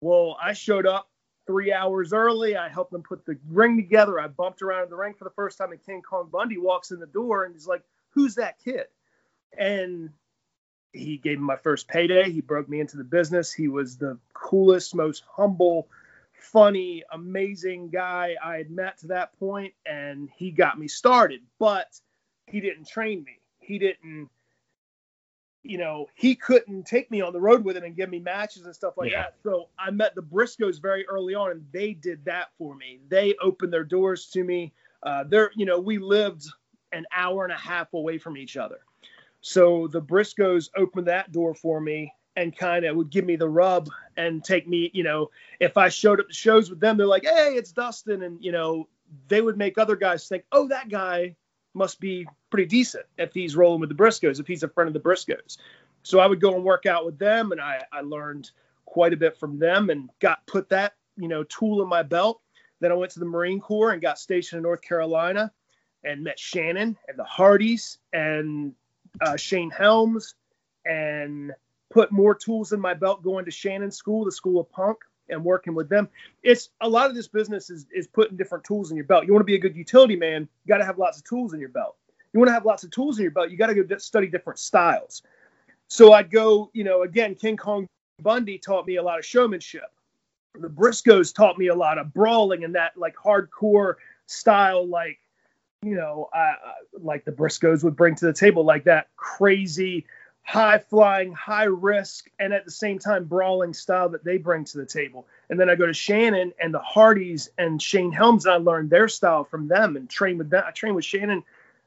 Well, I showed up three hours early. I helped them put the ring together. I bumped around in the ring for the first time, and King Kong Bundy walks in the door and he's like, "Who's that kid?" And he gave me my first payday. He broke me into the business. He was the coolest, most humble, funny, amazing guy I had met to that point, and he got me started. But he didn't train me. He didn't, you know, he couldn't take me on the road with him and give me matches and stuff like Yeah. that. So I met the Briscoes very early on, and they did that for me. They opened their doors to me. Uh, they're, you know, we lived an hour and a half away from each other. So the Briscoes opened that door for me and kind of would give me the rub and take me, you know, if I showed up to shows with them, they're like, hey, it's Dustin. And, you know, they would make other guys think, oh, that guy must be pretty decent if he's rolling with the Briscoes, if he's a friend of the Briscoes. So I would go and work out with them and I, I learned quite a bit from them and got put that, you know, tool in my belt. Then I went to the Marine Corps and got stationed in North Carolina and met Shannon and the Hardys and uh, Shane Helms and put more tools in my belt going to Shannon School, the School of Punk, and working with them. It's a lot of this business is, is putting different tools in your belt. You want to be a good utility man, you got to have lots of tools in your belt. You want to have lots of tools in your belt, you got to go study different styles. So I'd go, you know, again, King Kong Bundy taught me a lot of showmanship. the Briscoes taught me a lot of brawling and that like hardcore style, like you know, uh, like the Briscoes would bring to the table, like that crazy, high flying, high risk, and at the same time brawling style that they bring to the table. And then I go to Shannon and the Hardys and Shane Helms, and I learned their style from them and train with them. I trained with Shannon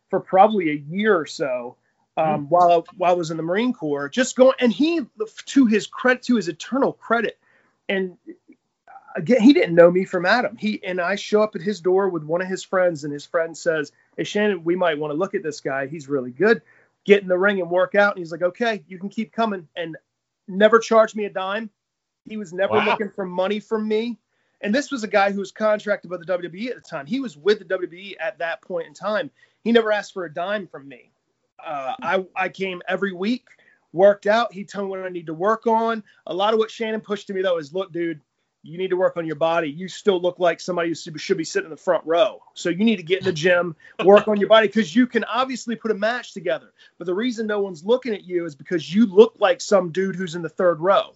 for probably a year or so. Um, while I, while I was in the Marine Corps, just going, and he, to his credit, to his eternal credit, and again, he didn't know me from Adam. He and I show up at his door with one of his friends, and his friend says, "Hey Shannon, we might want to look at this guy. He's really good. Get in the ring and work out." And he's like, "Okay, you can keep coming," and never charged me a dime. He was never Wow. looking for money from me. And this was a guy who was contracted by the WWE at the time. He was with the WWE at that point in time. He never asked for a dime from me. Uh, I I came every week, worked out. He told me what I need to work on. A lot of what Shannon pushed to me though is, look, dude, you need to work on your body. You still look like somebody who should be sitting in the front row. So you need to get in the gym, work on your body because you can obviously put a match together. But the reason no one's looking at you is because you look like some dude who's in the third row.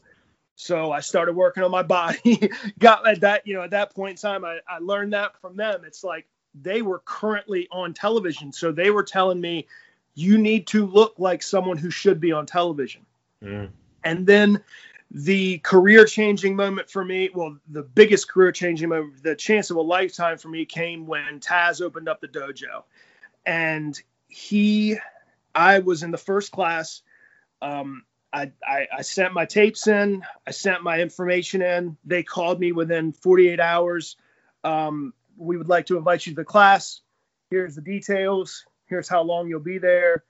So I started working on my body. Got at that, you know, at that point in time, I, I learned that from them. It's like they were currently on television. So they were telling me, you need to look like someone who should be on television. Mm. And then the career changing moment for me, well, the biggest career changing moment, the chance of a lifetime for me came when Taz opened up the dojo. And he, I was in the first class. Um, I, I, I sent my tapes in, I sent my information in. They called me within 48 hours. Um, we would like to invite you to the class. Here's the details. Here's how long you'll be there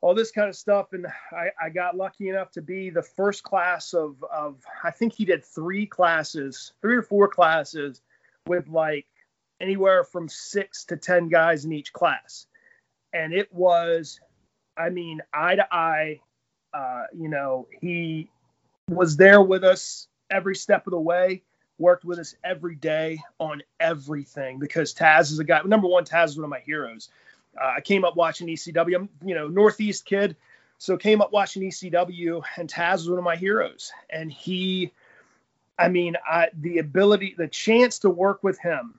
all this kind of stuff. And I, I got lucky enough to be the first class of, of, I think he did three classes, three or four classes with like anywhere from six to 10 guys in each class. And it was, I mean, eye to eye, uh, you know, he was there with us every step of the way, worked with us every day on everything because Taz is a guy, number one, Taz is one of my heroes. Uh, I came up watching ECW. I'm, you know, Northeast kid, so came up watching ECW, and Taz was one of my heroes. And he, I mean, I, the ability, the chance to work with him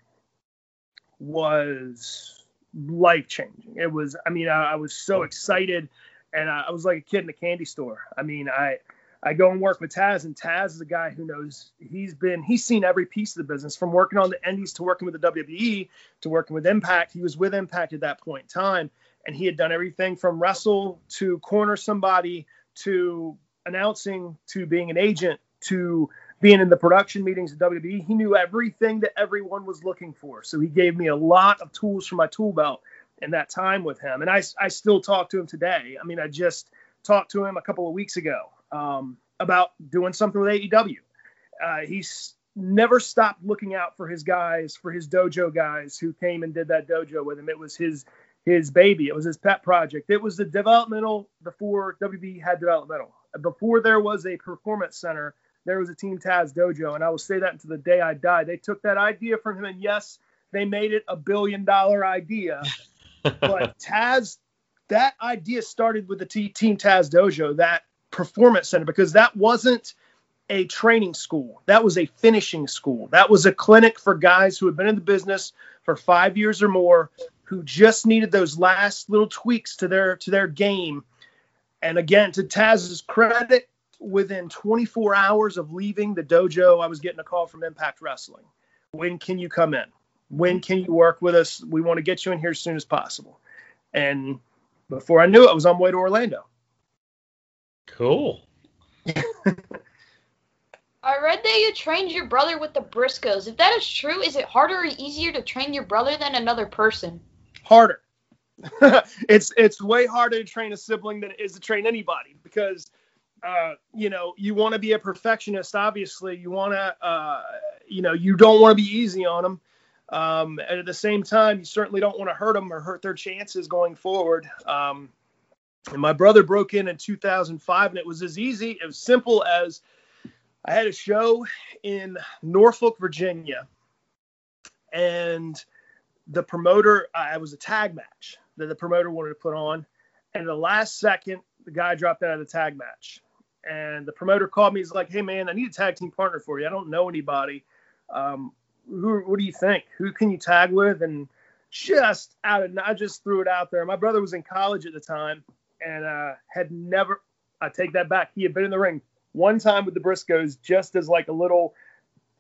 was life changing. It was, I mean, I, I was so excited, and I, I was like a kid in a candy store. I mean, I. I go and work with Taz, and Taz is a guy who knows he's been he's seen every piece of the business from working on the Indies to working with the WWE to working with Impact. He was with Impact at that point in time, and he had done everything from wrestle to corner somebody to announcing to being an agent to being in the production meetings at WWE. He knew everything that everyone was looking for. So he gave me a lot of tools for my tool belt in that time with him. And I, I still talk to him today. I mean, I just talked to him a couple of weeks ago um, about doing something with AEW. Uh, he's never stopped looking out for his guys, for his dojo guys who came and did that dojo with him. It was his his baby. It was his pet project. It was the developmental before WB had developmental. Before there was a performance center, there was a Team Taz dojo, and I will say that until the day I die. They took that idea from him, and yes, they made it a billion dollar idea. but Taz, that idea started with the T- Team Taz dojo, that performance center, because that wasn't a training school. That was a finishing school. That was a clinic for guys who had been in the business for five years or more, who just needed those last little tweaks to their to their game. And again, to Taz's credit, within 24 hours of leaving the dojo, I was getting a call from Impact Wrestling. When can you come in? When can you work with us? We want to get you in here as soon as possible. And before I knew it, I was on my way to Orlando. Cool. I read that you trained your brother with the Briscoes. If that is true, is it harder or easier to train your brother than another person? harder. it's it's way harder to train a sibling than it is to train anybody because uh, you know you want to be a perfectionist. Obviously, you want to uh, you know you don't want to be easy on them. Um, and at the same time, you certainly don't want to hurt them or hurt their chances going forward. Um, and my brother broke in in 2005, and it was as easy, as simple as I had a show in Norfolk, Virginia, and the promoter I was a tag match that the promoter wanted to put on, and the last second the guy dropped out of the tag match, and the promoter called me. He's like, "Hey man, I need a tag team partner for you. I don't know anybody. Um, who? What do you think? Who can you tag with?" And just out of I just threw it out there. My brother was in college at the time and uh, had never. I take that back. He had been in the ring one time with the Briscoes, just as like a little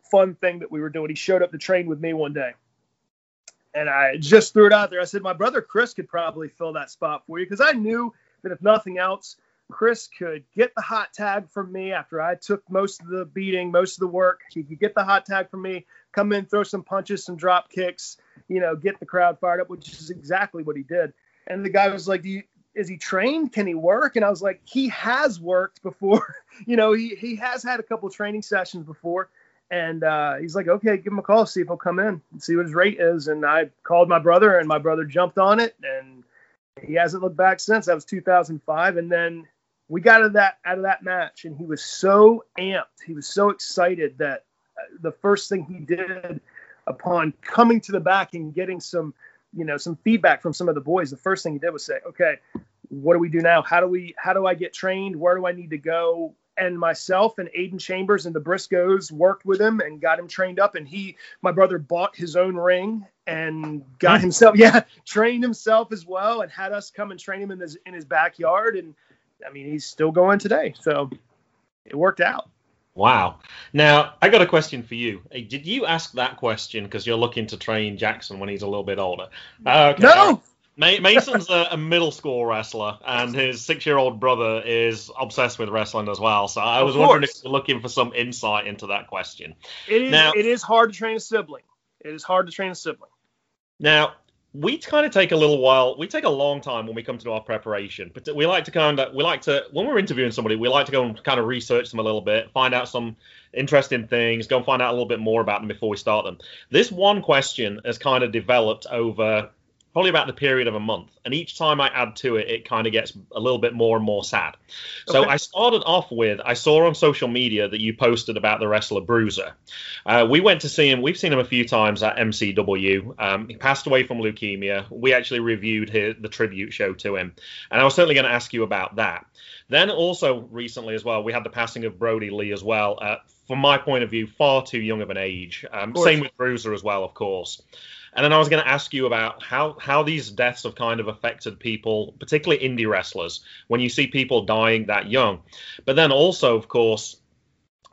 fun thing that we were doing. He showed up to train with me one day. And I just threw it out there. I said, my brother Chris could probably fill that spot for you because I knew that if nothing else, Chris could get the hot tag from me after I took most of the beating, most of the work. He could get the hot tag from me, come in, throw some punches, some drop kicks, you know, get the crowd fired up, which is exactly what he did. And the guy was like, "Do you, is he trained? Can he work?" And I was like, "He has worked before. you know, he he has had a couple training sessions before." And uh, he's like, "Okay, give him a call, see if he'll come in, and see what his rate is." And I called my brother, and my brother jumped on it, and he hasn't looked back since. That was 2005, and then we got out of that out of that match, and he was so amped, he was so excited that uh, the first thing he did upon coming to the back and getting some, you know, some feedback from some of the boys, the first thing he did was say, "Okay, what do we do now? How do we how do I get trained? Where do I need to go?" And myself and Aiden Chambers and the Briscoes worked with him and got him trained up. And he, my brother, bought his own ring and got himself, yeah, trained himself as well, and had us come and train him in his in his backyard. And I mean, he's still going today, so it worked out. Wow. Now, I got a question for you. Did you ask that question because you're looking to train Jackson when he's a little bit older? Uh, okay. No. Mason's a, a, middle school wrestler, and his six-year-old brother is obsessed with wrestling as well. So I was wondering if you're looking for some insight into that question. It is. Now, it is hard to train a sibling. It is hard to train a sibling. Now, we kind of take a little while. We take a long time when we come to our preparation, but we like to kind of we like to when we're interviewing somebody, we like to go and kind of research them a little bit, find out some interesting things, go and find out a little bit more about them before we start them. This one question has kind of developed over probably about the period of a month. And each time I add to it, it kind of gets a little bit more and more sad. So okay. I started off with I saw on social media that you posted about the wrestler Bruiser. Uh, we went to see him. We've seen him a few times at MCW. Um, he passed away from leukemia. We actually reviewed his, the tribute show to him, and I was certainly going to ask you about that. Then also recently as well, we had the passing of Brodie Lee as well. Uh, from my point of view, far too young of an age. Um, same with Bruiser as well, of course. And then I was going to ask you about how how these deaths have kind of affected people, particularly indie wrestlers, when you see people dying that young. But then also, of course,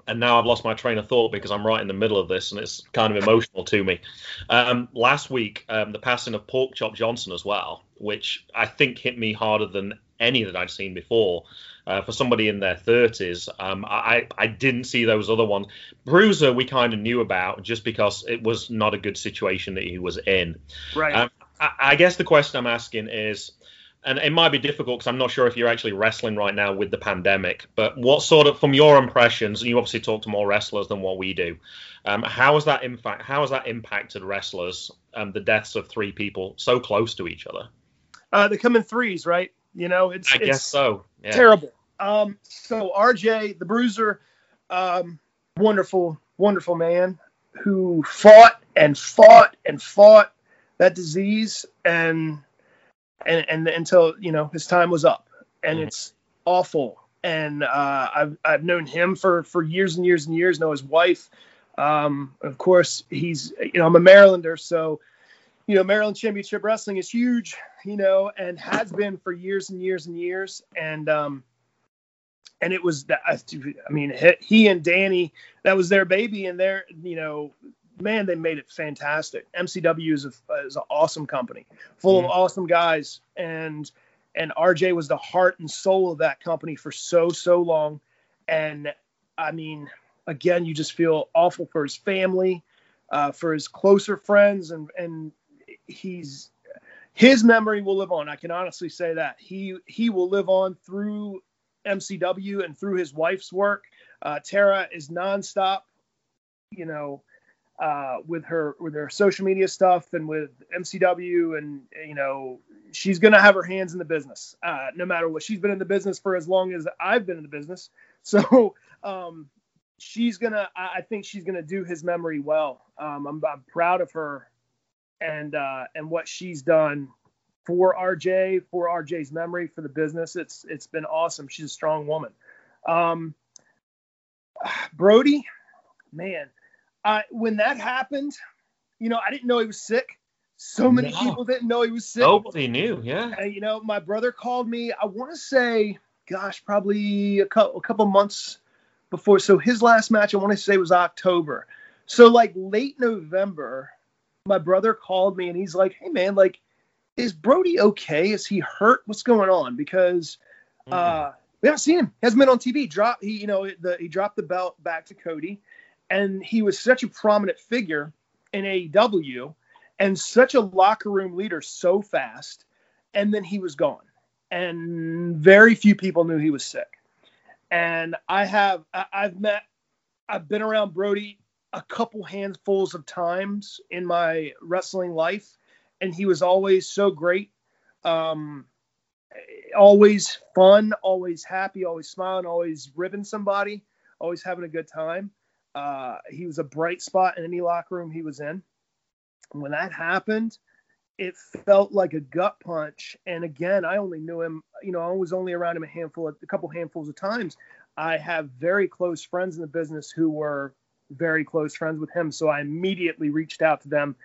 and now I've lost my train of thought because I'm right in the middle of this and it's kind of emotional to me. Um, last week, um, the passing of Pork Chop Johnson as well, which I think hit me harder than any that I'd seen before. Uh, for somebody in their 30s, um, I, I didn't see those other ones. Bruiser, we kind of knew about just because it was not a good situation that he was in. Right. Um, I, I guess the question I'm asking is, and it might be difficult because I'm not sure if you're actually wrestling right now with the pandemic. But what sort of, from your impressions, and you obviously talk to more wrestlers than what we do, um, how has that impact? How has that impacted wrestlers? Um, the deaths of three people so close to each other. Uh, they come in threes, right? You know, it's I it's guess so. Yeah. Terrible. Um, so RJ, the Bruiser, um, wonderful, wonderful man who fought and fought and fought that disease and and and until you know his time was up, and mm-hmm. it's awful. And uh, I've I've known him for for years and years and years. Know his wife. Um, of course, he's you know I'm a Marylander, so you know Maryland Championship Wrestling is huge, you know, and has been for years and years and years. And um, and it was that I mean he and Danny that was their baby and their you know man they made it fantastic. MCW is a is an awesome company full mm-hmm. of awesome guys and and RJ was the heart and soul of that company for so so long and I mean again you just feel awful for his family uh, for his closer friends and and he's his memory will live on. I can honestly say that he he will live on through MCW and through his wife's work. Uh, Tara is nonstop, you know, uh, with her with her social media stuff and with MCW, and you know, she's gonna have her hands in the business, uh, no matter what. She's been in the business for as long as I've been in the business, so um, she's gonna. I think she's gonna do his memory well. Um, I'm, I'm proud of her and uh, and what she's done for RJ, for RJ's memory, for the business. It's it's been awesome. She's a strong woman. Um, Brodie, man, uh, when that happened, you know, I didn't know he was sick. So many No. people didn't know he was sick. Nobody knew. Yeah. And, you know, my brother called me. I want to say, gosh, probably a couple, a couple months before. So his last match, I want to say, was October. So like late November, my brother called me and he's like, "Hey man, like, is Brodie okay? Is he hurt? What's going on?" Because uh, we haven't seen him. He hasn't been on TV. Drop he, you know, the, he dropped the belt back to Cody, and he was such a prominent figure in AEW, and such a locker room leader so fast, and then he was gone, and very few people knew he was sick. And I have, I, I've met, I've been around Brodie a couple handfuls of times in my wrestling life, and he was always so great. Um, always fun, always happy, always smiling, always ribbing somebody, always having a good time. Uh, he was a bright spot in any locker room he was in. When that happened, it felt like a gut punch. And again, I only knew him, you know, I was only around him a handful, of, a couple handfuls of times. I have very close friends in the business who were very close friends with him. So I immediately reached out to them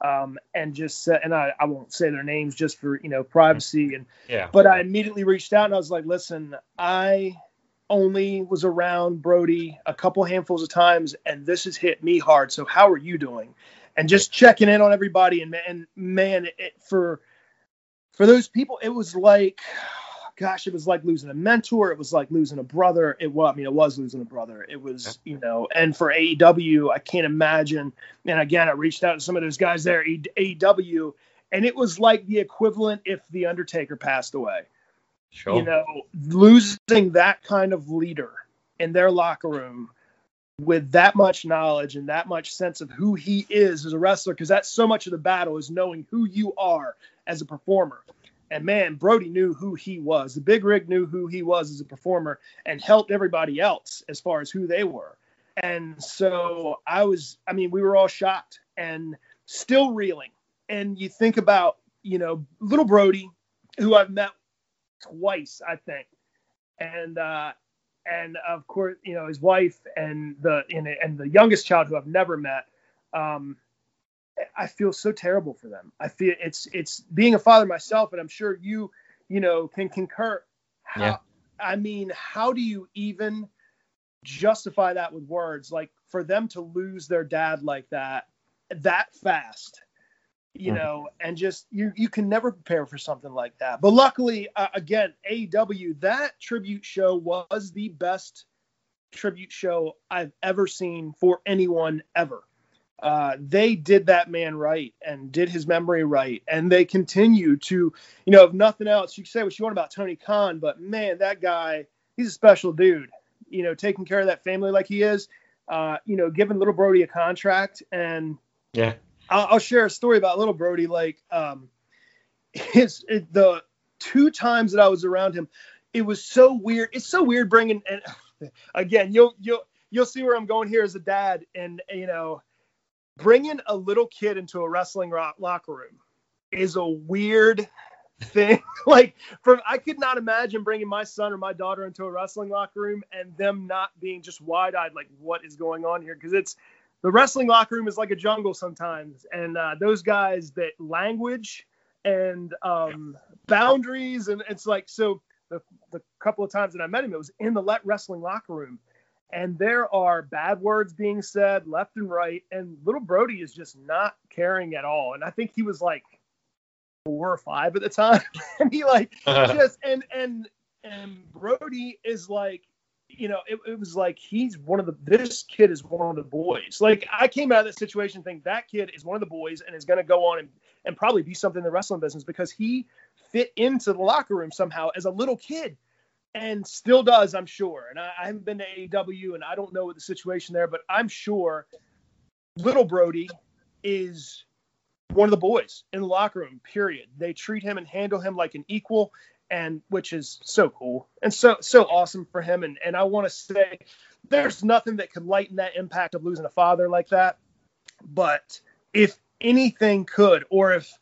um, and just said, and I, I won't say their names just for, you know, privacy and, Yeah. but I immediately reached out and I was like, listen, I only was around Brodie a couple handfuls of times and this has hit me hard. So how are you doing? And just checking in on everybody and man, man, it, for for those people, it was like, gosh, it was like losing a mentor. It was like losing a brother. It was, I mean, it was losing a brother. It was, you know, and for AEW, I can't imagine. And again, I reached out to some of those guys there, AEW, and it was like the equivalent if the Undertaker passed away Sure. you know, losing that kind of leader in their locker room with that much knowledge and that much sense of who he is as a wrestler, because that's so much of the battle is knowing who you are as a performer. And man, Brodie knew who he was. The Big Rig knew who he was as a performer and helped everybody else as far as who they were. And so I was, I mean, we were all shocked and still reeling. And you think about, you know, little Brodie, who I've met twice, I think, and uh, and of course, you know, his wife and the and, the youngest child who I've never met. Um, I feel so terrible for them. I feel it's it's being a father myself, and I'm sure you you know can concur. How, Yeah. I mean, how do you even justify that with words? Like for them to lose their dad like that that fast you Mhm. know, and just you you can never prepare for something like that. But luckily, uh, again, AEW that tribute show was the best tribute show I've ever seen for anyone ever. Uh, they did that man right and did his memory right, and they continue to, you know, if nothing else, you can say what you want about Tony Khan, but man, that guy, he's a special dude. You know, taking care of that family like he is. Uh, you know, giving little Brodie a contract and Yeah. I'll, I'll share a story about little Brodie. Like, um, his it, the two times that I was around him, it was so weird. It's so weird bringing and again, you'll you'll you'll see where I'm going here as a dad, and you know, bringing a little kid into a wrestling locker room is a weird thing. like, from I could not imagine bringing my son or my daughter into a wrestling locker room and them not being just wide eyed, like, what is going on here? Because it's the wrestling locker room is like a jungle sometimes, and uh, those guys that language and um, boundaries, and it's like so. The, the couple of times that I met him, it was in the let wrestling locker room, and there are bad words being said left and right, and little Brodie is just not caring at all. And I think he was like four or five at the time, and he like just and and and Brodie is like, you know, it, it was like he's one of the this kid is one of the boys. Like I came out of that situation thinking that kid is one of the boys and is going to go on and and probably be something in the wrestling business because he fit into the locker room somehow as a little kid and still does, I'm sure. And I, I haven't been to AEW and I don't know what the situation there, but I'm sure little Brodie is one of the boys in the locker room, period. They treat him and handle him like an equal and which is so cool and so so awesome for him and and I want to say there's nothing that could lighten that impact of losing a father like that but if anything could or if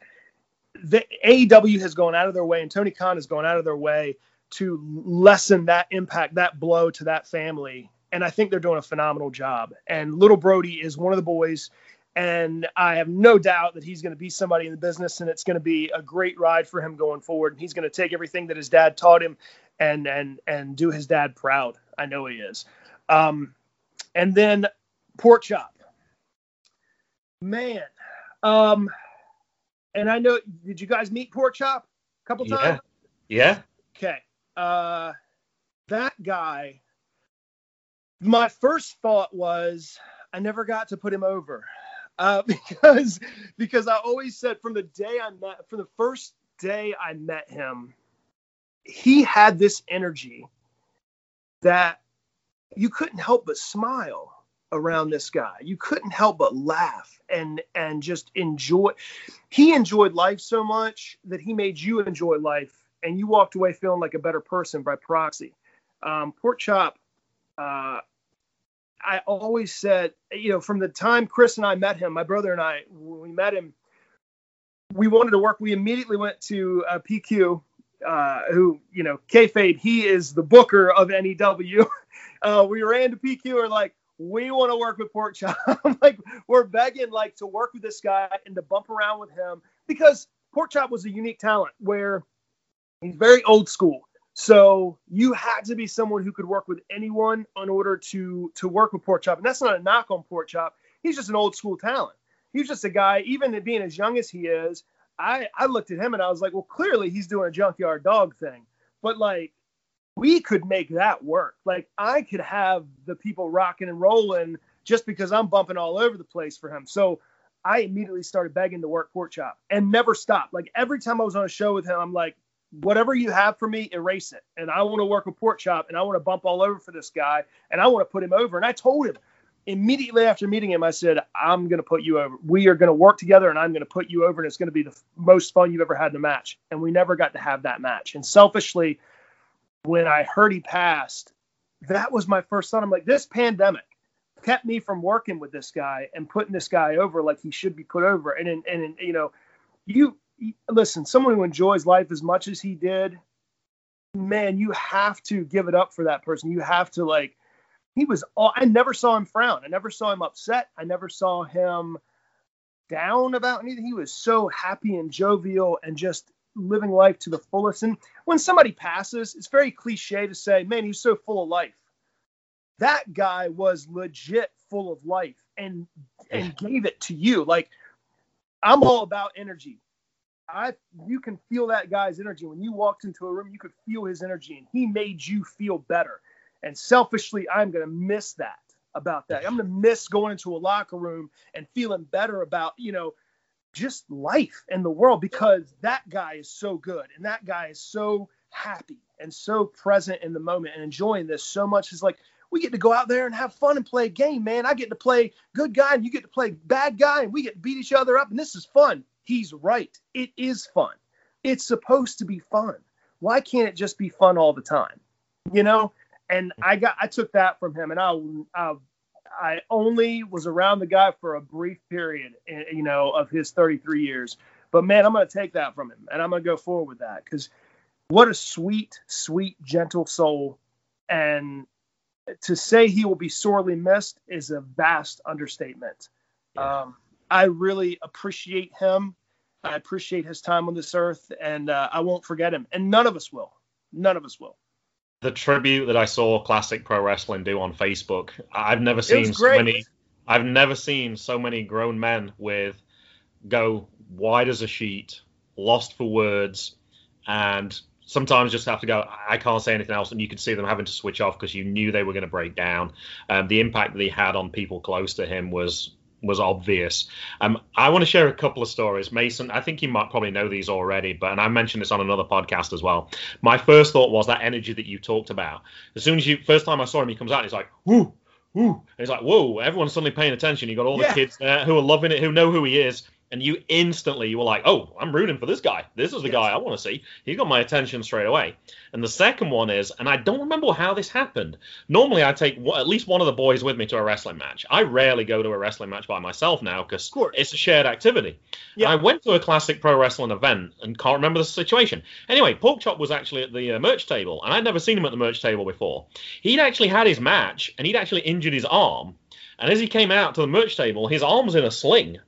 the AEW has gone out of their way and Tony Khan has gone out of their way to lessen that impact, that blow to that family. And I think they're doing a phenomenal job. And little Brodie is one of the boys. And I have no doubt that he's going to be somebody in the business and it's going to be a great ride for him going forward. And he's going to take everything that his dad taught him and and and do his dad proud. I know he is. Um, and then pork chop. Man. Um, and I know did you guys meet pork chop a couple Yeah. times? Yeah. Okay. Uh, that guy. My first thought was I never got to put him over, uh, because because I always said from the day I met from the first day I met him, he had this energy that you couldn't help but smile around this guy. You couldn't help but laugh and and just enjoy. He enjoyed life so much that he made you enjoy life, and you walked away feeling like a better person by proxy. Um, Pork Chop, uh, I always said, you know, from the time Chris and I met him, my brother and I, when we met him, we wanted to work. We immediately went to uh, PQ, uh, who, you know, kayfabe, he is the booker of NEW. uh, we ran to PQ and like, we want to work with Pork Chop. like, we're begging like to work with this guy and to bump around with him because Pork Chop was a unique talent where he's very old school. So you had to be someone who could work with anyone in order to to work with Pork Chop. And that's not a knock on Pork Chop. He's just an old school talent. He's just a guy, even being as young as he is, I, I looked at him and I was like, well, clearly he's doing a junkyard dog thing. But like we could make that work. Like I could have the people rocking and rolling just because I'm bumping all over the place for him. So I immediately started begging to work Pork Chop and never stopped. Like every time I was on a show with him, I'm like, whatever you have for me, erase it. And I want to work with Pork Chop and I want to bump all over for this guy and I want to put him over. And I told him immediately after meeting him, I said, I'm going to put you over. We are going to work together and I'm going to put you over and it's going to be the f- most fun you've ever had in a match. And we never got to have that match. And selfishly, when I heard he passed, that was my first thought. I'm like, this pandemic kept me from working with this guy and putting this guy over like he should be put over. And and, and you know, you listen, someone who enjoys life as much as he did, man, you have to give it up for that person. You have to like. He was. All, I never saw him frown. I never saw him upset. I never saw him down about anything. He was so happy and jovial and just living life to the fullest. And when somebody passes, it's very cliche to say, man, he's so full of life. That guy was legit full of life and and gave it to you. Like I'm all about energy. I you can feel that guy's energy when you walked into a room. You could feel his energy, and he made you feel better. And selfishly, I'm gonna miss that about that. I'm gonna miss going into a locker room and feeling better about you know just life and the world because that guy is so good and that guy is so happy and so present in the moment and enjoying this so much. It's like we get to go out there and have fun and play a game, man. I get to play good guy and you get to play bad guy and we get to beat each other up and this is fun. He's right. It is fun. It's supposed to be fun. Why can't it just be fun all the time? You know? And I got I took that from him and I I, I only was around the guy for a brief period, eh, you know, of his 33 years. But man, I'm going to take that from him and I'm going to go forward with that because what a sweet, sweet, gentle soul. And to say he will be sorely missed is a vast understatement. Yeah. Um, I really appreciate him. I appreciate his time on this earth, and uh, I won't forget him. And none of us will. None of us will. The tribute that I saw Classic Pro Wrestling do on Facebook, I've never seen so many. I've never seen so many grown men with go wide as a sheet, lost for words, and sometimes just have to go. I can't say anything else, and you could see them having to switch off because you knew they were going to break down. Um, the impact that he had on people close to him was was obvious. Um, I want to share a couple of stories, Mason. I think you might probably know these already, but and I mentioned this on another podcast as well. My first thought was that energy that you talked about. As soon as you first time I saw him, he comes out, he's like, "Whoo, whoo!" And he's like, "Whoa!" Everyone's suddenly paying attention. You got all Yeah. the kids there who are loving it, who know who he is. And you instantly you were like, "Oh, I'm rooting for this guy. This is the Yes. guy I want to see. He got my attention straight away." And the second one is, and I don't remember how this happened. Normally, I take one- at least one of the boys with me to a wrestling match. I rarely go to a wrestling match by myself now because it's a shared activity. Yeah. I went to a classic pro wrestling event and can't remember the situation. Anyway, Porkchop was actually at the uh, merch table, and I'd never seen him at the merch table before. He'd actually had his match, and he'd actually injured his arm. And as he came out to the merch table, his arm was in a sling.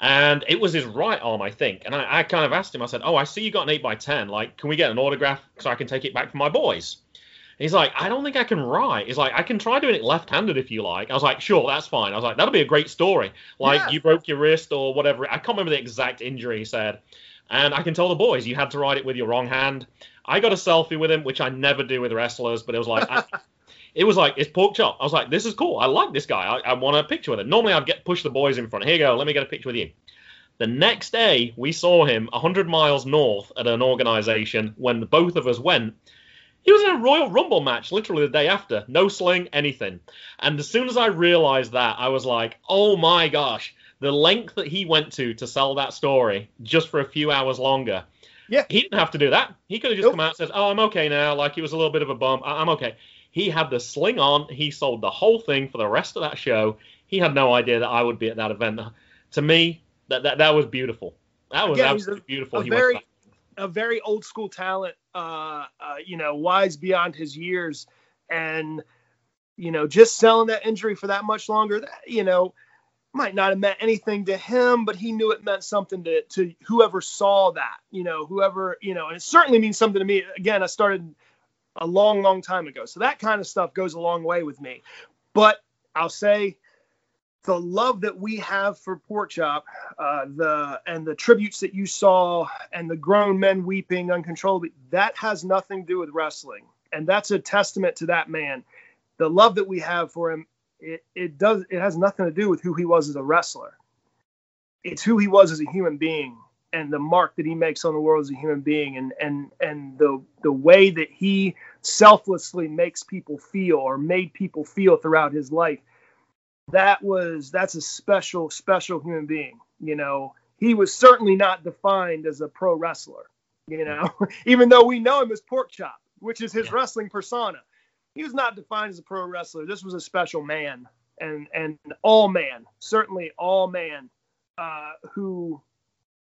And it was his right arm, I think. And I, I kind of asked him, I said, Oh, I see you got an 8x10. Like, can we get an autograph so I can take it back for my boys? And he's like, I don't think I can write. He's like, I can try doing it left handed if you like. I was like, Sure, that's fine. I was like, That'll be a great story. Like, Yeah. you broke your wrist or whatever. I can't remember the exact injury he said. And I can tell the boys, you had to write it with your wrong hand. I got a selfie with him, which I never do with wrestlers, but it was like, I, it was like it's pork chop. I was like, this is cool. I like this guy. I, I want a picture with him. Normally, I'd get push the boys in front. Here you go. Let me get a picture with you. The next day, we saw him 100 miles north at an organization. When both of us went, he was in a Royal Rumble match literally the day after. No sling, anything. And as soon as I realized that, I was like, oh my gosh, the length that he went to to sell that story just for a few hours longer. Yeah. He didn't have to do that. He could have just Nope. come out and said, oh, I'm okay now. Like he was a little bit of a bump. I- I'm okay. He had the sling on. He sold the whole thing for the rest of that show. He had no idea that I would be at that event. To me, that that, that was beautiful. That was Again, he's a- beautiful. a He very a very old school talent, uh, uh, you know, wise beyond his years, and you know, just selling that injury for that much longer, that, you know, might not have meant anything to him, but he knew it meant something to to whoever saw that, you know, whoever, you know, and it certainly means something to me. Again, I started a long, long time ago, so that kind of stuff goes a long way with me. But I'll say the love that we have for pork chop uh, the and the tributes that you saw and the grown men weeping uncontrollably that has nothing to do with wrestling. And that's a testament to that man. The love that we have for him it, it does it has nothing to do with who he was as a wrestler. It's who he was as a human being and the mark that he makes on the world as a human being and and and the the way that he selflessly makes people feel or made people feel throughout his life that was that's a special special human being you know? He was certainly not defined as a pro wrestler you know? Even though we know him as pork chop which is his Yeah. wrestling persona. He was not defined as a pro wrestler. This was a special man and and all man certainly all man uh who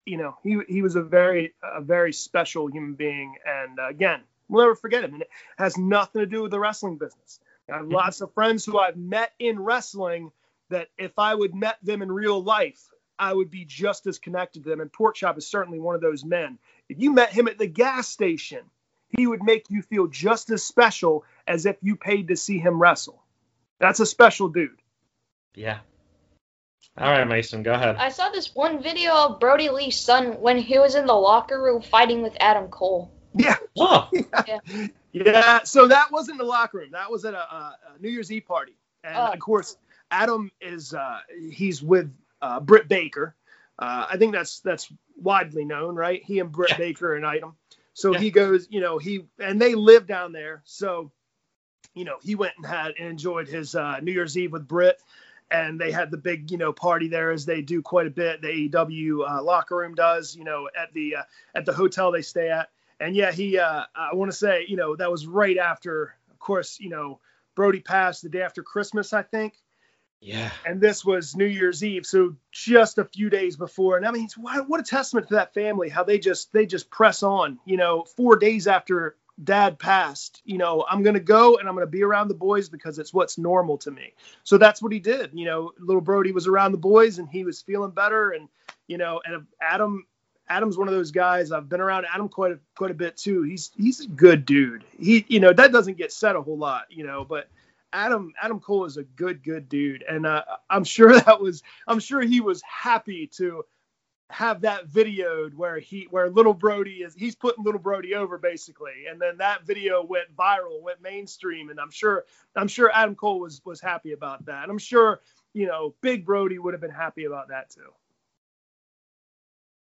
you know he he was a very a very special human being and uh, again we'll never forget him and it has nothing to do with the wrestling business I have lots of friends who I've met in wrestling that if I would met them in real life, I would be just as connected to them. And Pork Chop is certainly one of those men. If you met him at the gas station, he would make you feel just as special as if you paid to see him wrestle. That's a special dude. Yeah. All right, Mason, go ahead. I saw this one video of Brodie Lee's son when he was in the locker room fighting with Adam Cole. Yeah. Oh, Yeah. So that wasn't the locker room. That was at a, a, a New Year's Eve party. And Oh. of course, Adam is uh, he's with uh, Britt Baker. Uh, I think that's that's widely known, right? He and Britt Yeah. Baker are an item. So Yeah. he goes, you know, he and they live down there. So, you know, he went and had and enjoyed his uh, New Year's Eve with Britt, and they had the big, you know, party there as they do quite a bit. The AEW uh, locker room does, you know, at the uh, at the hotel they stay at. And yeah, he, uh, I want to say, you know, that was right after, of course, you know, Brodie passed the day after Christmas, I think yeah. and this was New Year's Eve, so just a few days before. And I mean, what, what a testament to that family, how they just they just press on. You know, four days after Dad passed, you know, I'm gonna go and I'm gonna be around the boys because it's what's normal to me. So that's what he did. You know, little Brodie was around the boys and he was feeling better, and you know, and Adam. Adam's one of those guys. I've been around Adam quite a quite a bit too. He's he's a good dude. He you know that doesn't get said a whole lot, you know, but Adam Adam Cole is a good good dude, and uh, I'm sure that was I'm sure he was happy to have that videoed where he where little Brodie is he's putting little Brodie over basically, and then that video went viral, went mainstream, and I'm sure I'm sure Adam Cole was was happy about that, and I'm sure you know Big Brodie would have been happy about that too.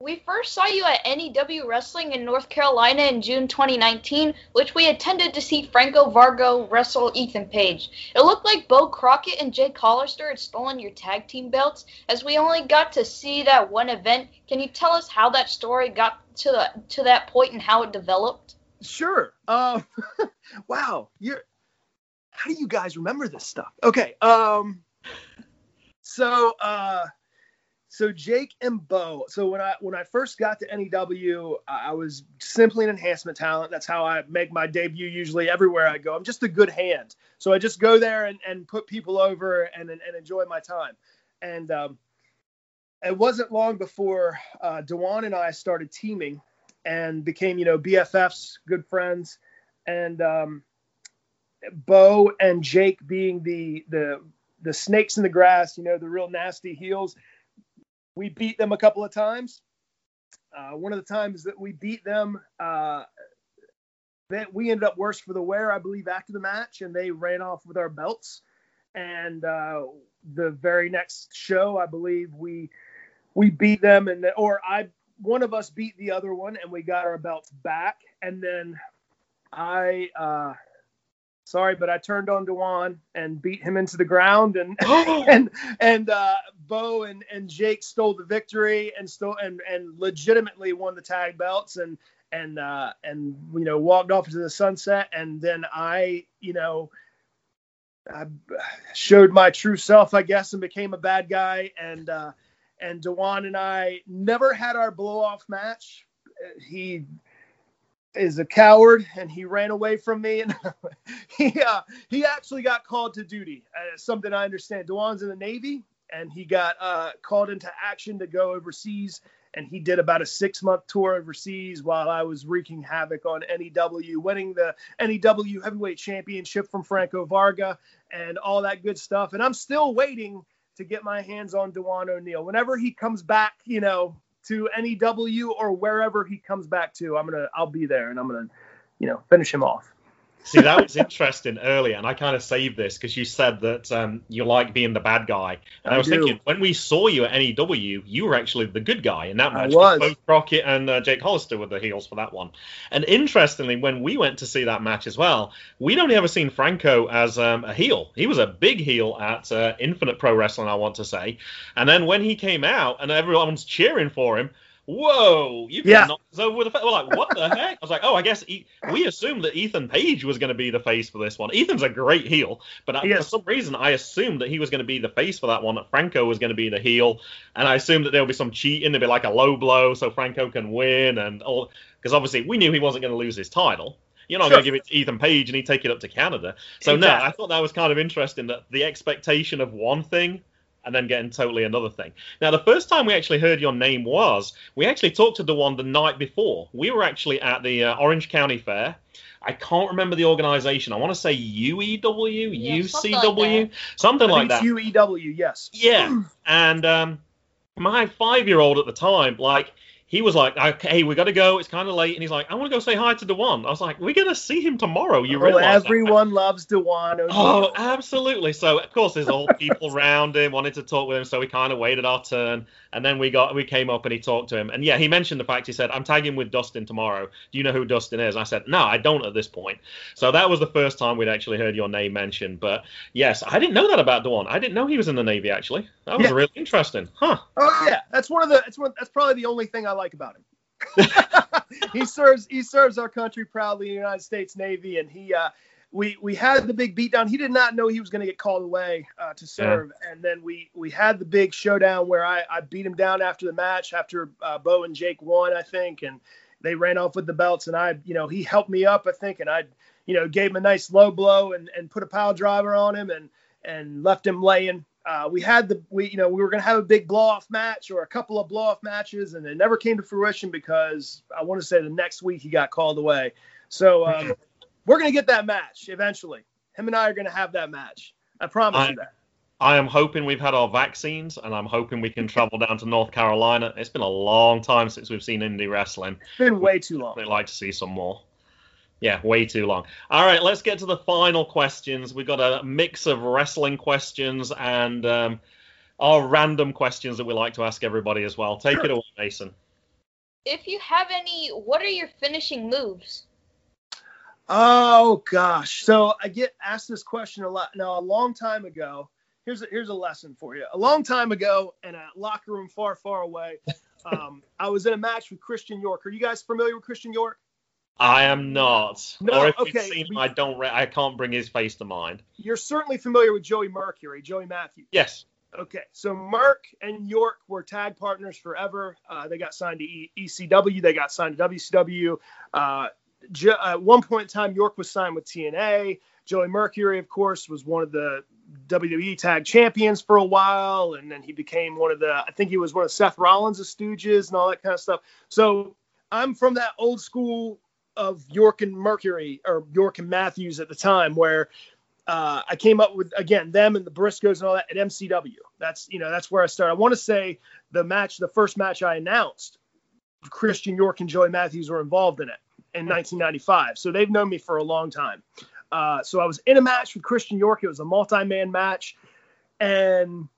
We first saw you at NEW Wrestling in North Carolina in June 2019, which we attended to see Franco Varga wrestle Ethan Page. It looked like Bo Crockett and Jay Hollister had stolen your tag team belts, as we only got to see that one event. Can you tell us how that story got to the, to that point and how it developed? Sure. Um, wow, you're. How do you guys remember this stuff? Okay. Um. So, uh, so Jake and Bo. So when I when I first got to NEW, I was simply an enhancement talent. That's how I make my debut usually everywhere I go. I'm just a good hand. So I just go there and, and put people over and, and, and enjoy my time. And um, it wasn't long before uh, Dewan and I started teaming and became, you know, BFFs, good friends. And um, Bo and Jake being the the the snakes in the grass, you know, the real nasty heels. We beat them a couple of times. Uh, one of the times that we beat them, uh, that we ended up worse for the wear, I believe, after the match, and they ran off with our belts. And uh, the very next show, I believe we we beat them, and or I one of us beat the other one, and we got our belts back. And then I uh, sorry, but I turned on Dewan and beat him into the ground, and and and uh, Bo and, and Jake stole the victory and stole and and legitimately won the tag belts and and uh, and you know walked off into the sunset, and then I you know. I showed my true self, I guess, and became a bad guy. And uh, and Dewan and I never had our blow off match. He is a coward and he ran away from me. And he uh, he actually got called to duty. Uh, something i understand. Dewan's in the navy and he got uh, called into action to go overseas and he did about a six month tour overseas while i was wreaking havoc on new winning the new heavyweight championship from franco varga and all that good stuff. And i'm still waiting to get my hands on dewan o'neill whenever he comes back you know to NEW or wherever he comes back to, I'm gonna I'll be there and I'm gonna, you know, finish him off. See, that was interesting earlier, and I kind of saved this because you said that um, you like being the bad guy. And I, I was do. thinking, when we saw you at NEW, you were actually the good guy in that I match. was. Bo Crockett and uh, Jake Hollister were the heels for that one. And interestingly, when we went to see that match as well, we'd only ever seen Franco as um, a heel. He was a big heel at uh, Infinite Pro Wrestling, I want to say. And then when he came out and everyone's cheering for him, whoa, you Yeah. knock us over with a face. We're like, what the heck? I was like, oh, I guess e- we assumed that Ethan Page was going to be the face for this one. Ethan's a great heel, but uh, I, for some reason, I assumed that he was going to be the face for that one. That Franco was going to be the heel, and I assumed that there would be some cheating. There'd be like a low blow so Franco can win, and all because obviously we knew he wasn't going to lose his title. You're not Sure. going to give it to Ethan Page and he'd take it up to Canada. So no, I thought that was kind of interesting that the expectation of one thing and then getting totally another thing. Now, the first time we actually heard your name was we actually talked to the one the night before. We were actually at the uh, Orange County Fair. I can't remember the organization. I want to say UEW, Yeah, something like UCW, something I like think that. UEW, yes. Yeah, and um, my five-year-old at the time, like, he was like, "Okay, we got to go. It's kind of late," and he's like, "I want to go say hi to Dewan." I was like, "We're gonna see him tomorrow." You Oh, realize that, everyone loves Dewan O'Neill. Oh, absolutely. So of course there's all people around him wanted to talk with him, so we kind of waited our turn, and then we got we came up and he talked to him, and yeah, he mentioned the fact he said, "I'm tagging with Dustin tomorrow. Do you know who Dustin is?" I said, "No, I don't at this point." So that was the first time we'd actually heard your name mentioned. But yes, I didn't know that about Dewan. I didn't know he was in the Navy actually. That was Yeah. really interesting, huh? Oh yeah, that's one of the. That's one. That's probably the only thing I like about him. he serves. He serves our country proudly, in the United States Navy, and he. Uh, we we had the big beatdown. He did not know he was going to get called away uh, to serve, and then we we had the big showdown where I, I beat him down after the match after uh, Bo and Jake won, I think, and they ran off with the belts, and I you know he helped me up, I think, and I you know gave him a nice low blow and and put a pile driver on him and and left him laying. Uh, we had the we you know we were going to have a big blow off match or a couple of blow off matches, and it never came to fruition because I want to say the next week he got called away. So um, we're going to get that match eventually. Him and I are going to have that match. I promise I- you that. I am hoping we've had our vaccines, and I'm hoping we can travel down to North Carolina. It's been a long time since we've seen indie wrestling. It's been way too long. I'd like to see some more. Yeah, way too long. All right, let's get to the final questions. We've got a mix of wrestling questions and um, our random questions that we like to ask everybody as well. Take Sure. it away, Mason. if you have any, what are your finishing moves? Oh gosh. So I get asked this question a lot. Now a long time ago, here's a, here's a lesson for you. A long time ago in a locker room far, far away, um, I was in a match with Christian York. Are you guys familiar with Christian York? I am not. No, or if okay, you've seen him, I don't. Re- I can't bring his face to mind. You're certainly familiar with Joey Mercury, Joey Matthews. Yes. Okay, so Merck and York were tag partners forever. Uh, they got signed to e- ECW. They got signed to WCW. Uh, jo- at one point in time, York was signed with TNA. Joey Mercury, of course, was one of the WWE Tag Champions for a while, and then he became one of the. I think he was one of Seth Rollins' Stooges and all that kind of stuff. So I'm from that old school of York and Mercury, or York and Matthews at the time, where uh, I came up with again them and the Briscoes and all that at MCW. That's you know that's where I started. I want to say the match, the first match I announced, Christian York and Joey Matthews were involved in it in 1995. So they've known me for a long time. Uh, so I was in a match with Christian York. It was a multi-man match, and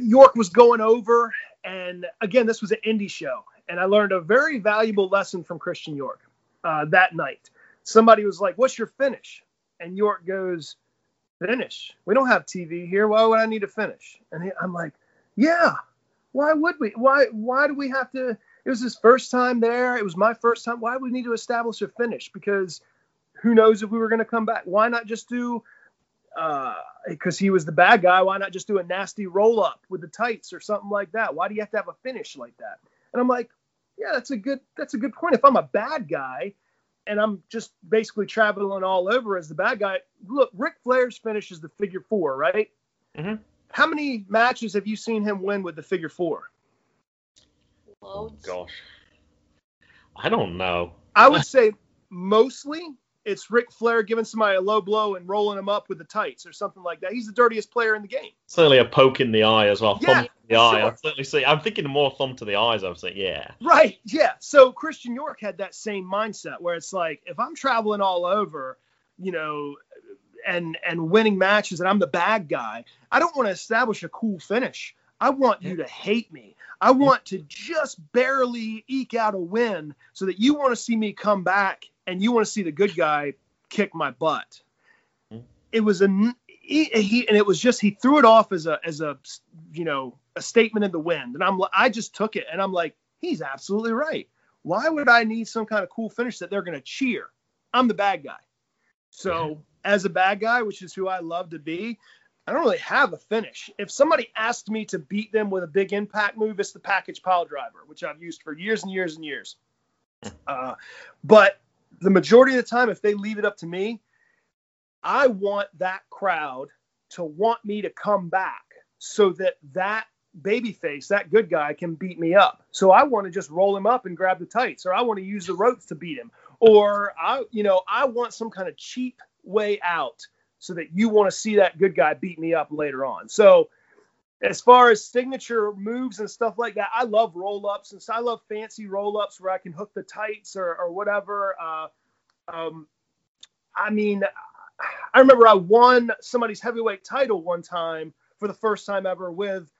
York was going over. And again, this was an indie show, and I learned a very valuable lesson from Christian York uh, that night. Somebody was like, "What's your finish?" And York goes, finish. We don't have TV here. Why would I need to finish? And I'm like, yeah. Why would we? Why? Why do we have to? It was his first time there. It was my first time. Why would we need to establish a finish? Because who knows if we were going to come back? Why not just do? Because he was the bad guy. Why not just do a nasty roll up with the tights or something like that? Why do you have to have a finish like that? And I'm like, yeah, that's a good. That's a good point. If I'm a bad guy, and I'm just basically traveling all over as the bad guy. Look, Ric Flair's finish is the figure four, right? Mhm. How many matches have you seen him win with the figure four? Loads. Oh, gosh. I don't know. I would say mostly it's Ric Flair giving somebody a low blow and rolling him up with the tights or something like that. He's the dirtiest player in the game. Certainly a poke in the eye as well. Yeah, thumb to the eye. I certainly see. I'm thinking more thumb to the eyes. I was saying, yeah. Right. Yeah. So Christian York had that same mindset where it's like, if I'm traveling all over, you know, and and winning matches and I'm the bad guy, I don't want to establish a cool finish. I want you to hate me. I want to just barely eke out a win so that you want to see me come back and you want to see the good guy kick my butt. It was a he, he and it was just he threw it off as a as a you know a statement in the wind and I'm I just took it and I'm like he's absolutely right. Why would I need some kind of cool finish that they're going to cheer? I'm the bad guy. So, as a bad guy, which is who I love to be, I don't really have a finish. If somebody asked me to beat them with a big impact move, it's the package pile driver, which I've used for years and years and years. Uh, but the majority of the time, if they leave it up to me, I want that crowd to want me to come back so that that babyface, that good guy, can beat me up. So I want to just roll him up and grab the tights, or I want to use the ropes to beat him, or I, you know, I want some kind of cheap way out so that you want to see that good guy beat me up later on. So as far as signature moves and stuff like that, I love roll ups and so I love fancy roll ups where I can hook the tights or, or whatever. Uh, um, I mean, I remember I won somebody's heavyweight title one time for the first time ever with.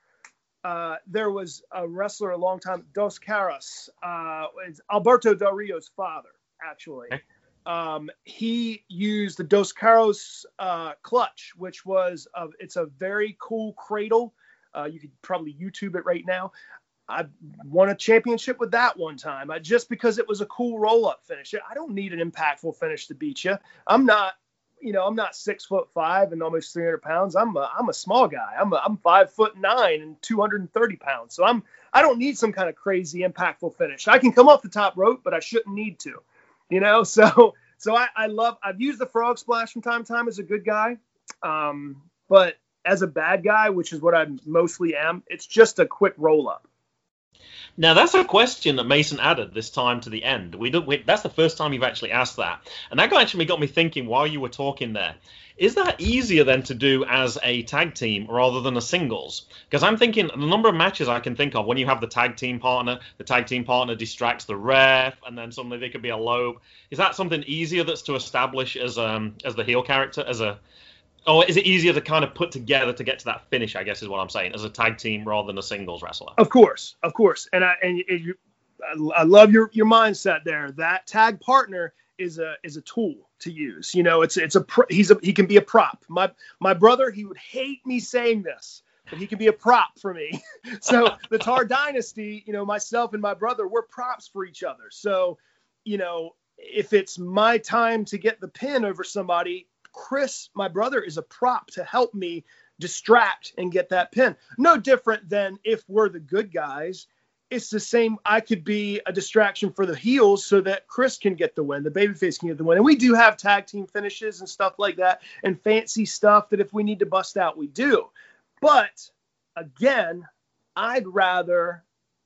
Uh, there was a wrestler a long time, Dos Caras. Uh, Alberto Del Rio's father, actually. Okay. Um, he used the Dos Caras uh, clutch, which was a, it's a very cool cradle. Uh, you could probably YouTube it right now. I won a championship with that one time, I, just because it was a cool roll up finish. I don't need an impactful finish to beat you. I'm not, you know, I'm not six foot five and almost 300 pounds. I'm a, I'm a small guy. I'm a, I'm five foot nine and 230 pounds. So I'm I don't need some kind of crazy impactful finish. I can come off the top rope, but I shouldn't need to, you know. So so I, I love I've used the frog splash from time to time as a good guy, um, but as a bad guy, which is what I mostly am, it's just a quick roll up. Now that's a question that Mason added this time to the end. We. We, that's the first time you've actually asked that, and that actually got me thinking while you were talking there. Is that easier then to do as a tag team rather than a singles? Because I'm thinking the number of matches I can think of when you have the tag team partner, the tag team partner distracts the ref, and then suddenly they could be a lobe. Is that something easier that's to establish as um as the heel character as a or is it easier to kind of put together to get to that finish? I guess is what I'm saying, as a tag team rather than a singles wrestler. Of course, of course, and I and, you, I, love your your mindset there. That tag partner is a is a tool to use. You know, it's it's a he's a he can be a prop. My my brother, he would hate me saying this, but he can be a prop for me. so the Tarr Dynasty, you know, myself and my brother, we're props for each other. So, you know, if it's my time to get the pin over somebody, Chris, my brother, is a prop to help me distract and get that pin. No different than if we're the good guys. It's the same. I could be a distraction for the heels so that Chris can get the win, the babyface can get the win. And we do have tag team finishes and stuff like that and fancy stuff that if we need to bust out, we do. But again, I'd rather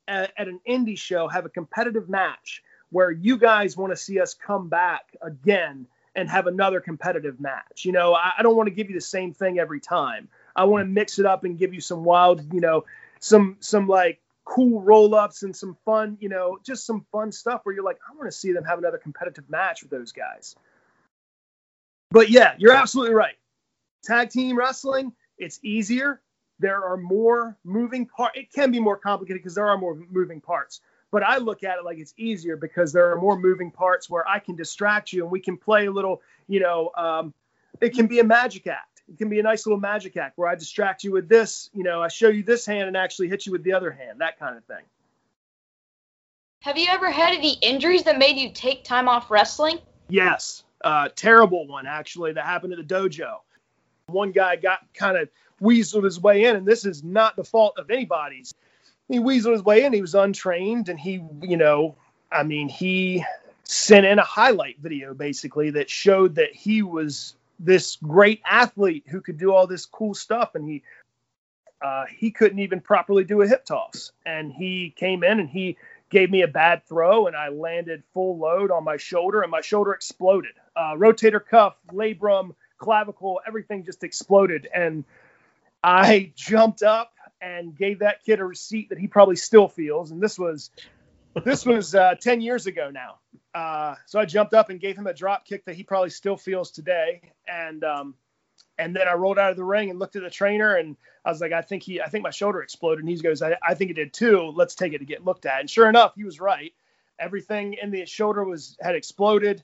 at, at an indie show have a competitive match where you guys want to see us come back again and have another competitive match. You know, I, I don't want to give you the same thing every time. I want to mix it up and give you some wild, you know, some some like cool roll ups and some fun, you know, just some fun stuff where you're like, I want to see them have another competitive match with those guys. But yeah, you're absolutely right. Tag team wrestling, it's easier. There are more moving parts. It can be more complicated because there are more moving parts. But I look at it like it's easier because there are more moving parts where I can distract you and we can play a little, you know, um, it can be a magic act. It can be a nice little magic act where I distract you with this, you know, I show you this hand and actually hit you with the other hand, that kind of thing. Have you ever had any injuries that made you take time off wrestling? Yes, uh, terrible one actually that happened at the dojo. One guy got kind of weaseled his way in, and this is not the fault of anybody's. He weaseled his way in. He was untrained, and he, you know, I mean, he sent in a highlight video basically that showed that he was this great athlete who could do all this cool stuff, and he uh, he couldn't even properly do a hip toss. And he came in and he gave me a bad throw, and I landed full load on my shoulder, and my shoulder exploded. Uh, rotator cuff, labrum, clavicle, everything just exploded. And I jumped up and gave that kid a receipt that he probably still feels. And this was this was uh, 10 years ago now. Uh, so I jumped up and gave him a drop kick that he probably still feels today. And um, and then I rolled out of the ring and looked at the trainer and I was like, I think he, I think my shoulder exploded. And he goes, I, I think it did too. Let's take it to get looked at. And sure enough, he was right. Everything in the shoulder was had exploded.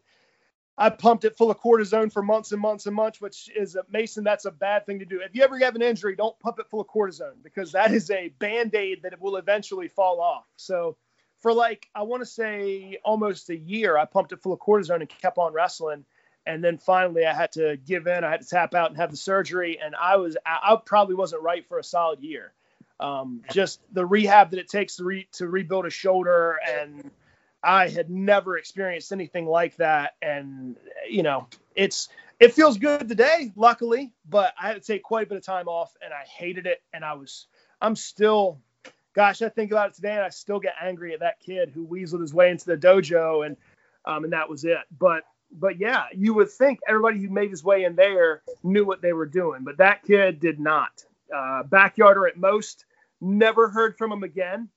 I pumped it full of cortisone for months and months and months, which is a, Mason. That's a bad thing to do. If you ever have an injury, don't pump it full of cortisone because that is a band aid that will eventually fall off. So, for like I want to say almost a year, I pumped it full of cortisone and kept on wrestling. And then finally, I had to give in. I had to tap out and have the surgery. And I was I, I probably wasn't right for a solid year. Um, just the rehab that it takes to re, to rebuild a shoulder and I had never experienced anything like that. And, you know, it's, it feels good today, luckily, but I had to take quite a bit of time off and I hated it. And I was, I'm still, gosh, I think about it today and I still get angry at that kid who weaseled his way into the dojo and, um, and that was it. But, but yeah, you would think everybody who made his way in there knew what they were doing, but that kid did not. Uh, backyarder at most, never heard from him again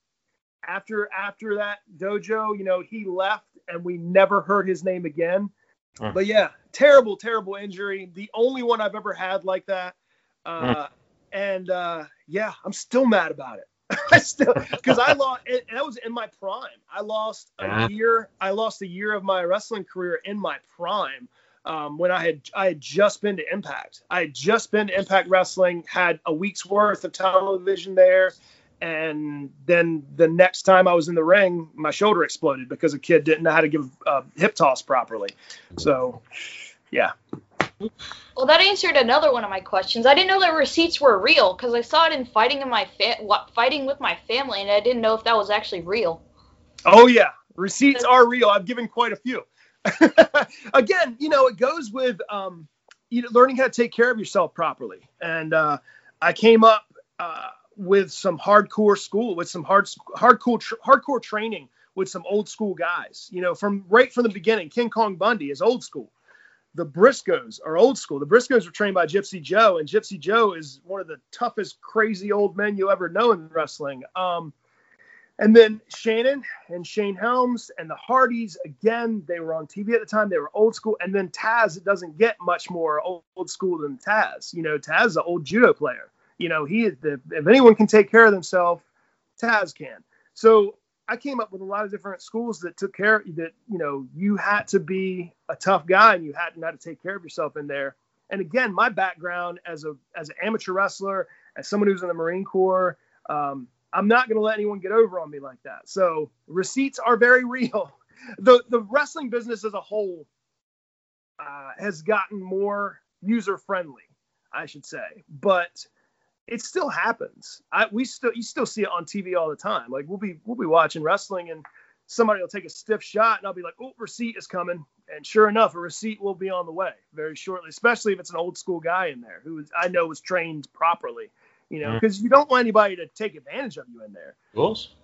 after after that dojo, you know, he left and we never heard his name again. Huh. But yeah, terrible, terrible injury. The only one I've ever had like that. Uh, and uh, yeah, I'm still mad about it. I still because I lost. It, that was in my prime. I lost a Ah. year. I lost a year of my wrestling career in my prime. Um, when I had I had just been to Impact. I had just been to Impact Wrestling, had a week's worth of television there, and then the next time I was in the ring, my shoulder exploded because a kid didn't know how to give a hip toss properly. So, yeah, Well, that answered another one of my questions. I didn't know that receipts were real because I saw it in fighting in my fa- fighting with my family, and I didn't know if that was actually real. Oh yeah, receipts are real. I've given quite a few. Again, you know, it goes with um, you know, learning how to take care of yourself properly. And uh, I came up uh, with some hardcore school, with some hard hardcore tr- hardcore training with some old school guys. You know, from right from the beginning, King Kong Bundy is old school. The Briscoes are old school. The Briscoes were trained by Gypsy Joe, and Gypsy Joe is one of the toughest, crazy old men you ever know in wrestling. Um, and then Shannon and Shane Helms and the Hardys, again, they were on TV at the time. They were old school. And then Taz, it doesn't get much more old, old school than Taz. You know, Taz is an old judo player. You know, he is the, if anyone can take care of themselves, Taz can. So I came up with a lot of different schools that took care that you know you had to be a tough guy and you had to take care of yourself in there. And again, my background as a as an amateur wrestler, as someone who's in the Marine Corps, um, I'm not going to let anyone get over on me like that. So receipts are very real. The the wrestling business as a whole uh, has gotten more user friendly, I should say, but it still happens. I, we still you still see it on TV all the time. Like we'll be we'll be watching wrestling and somebody will take a stiff shot and I'll be like, oh, receipt is coming. And sure enough, a receipt will be on the way very shortly, especially if it's an old school guy in there who I know was trained properly, you know, because you don't want anybody to take advantage of you in there. Rules.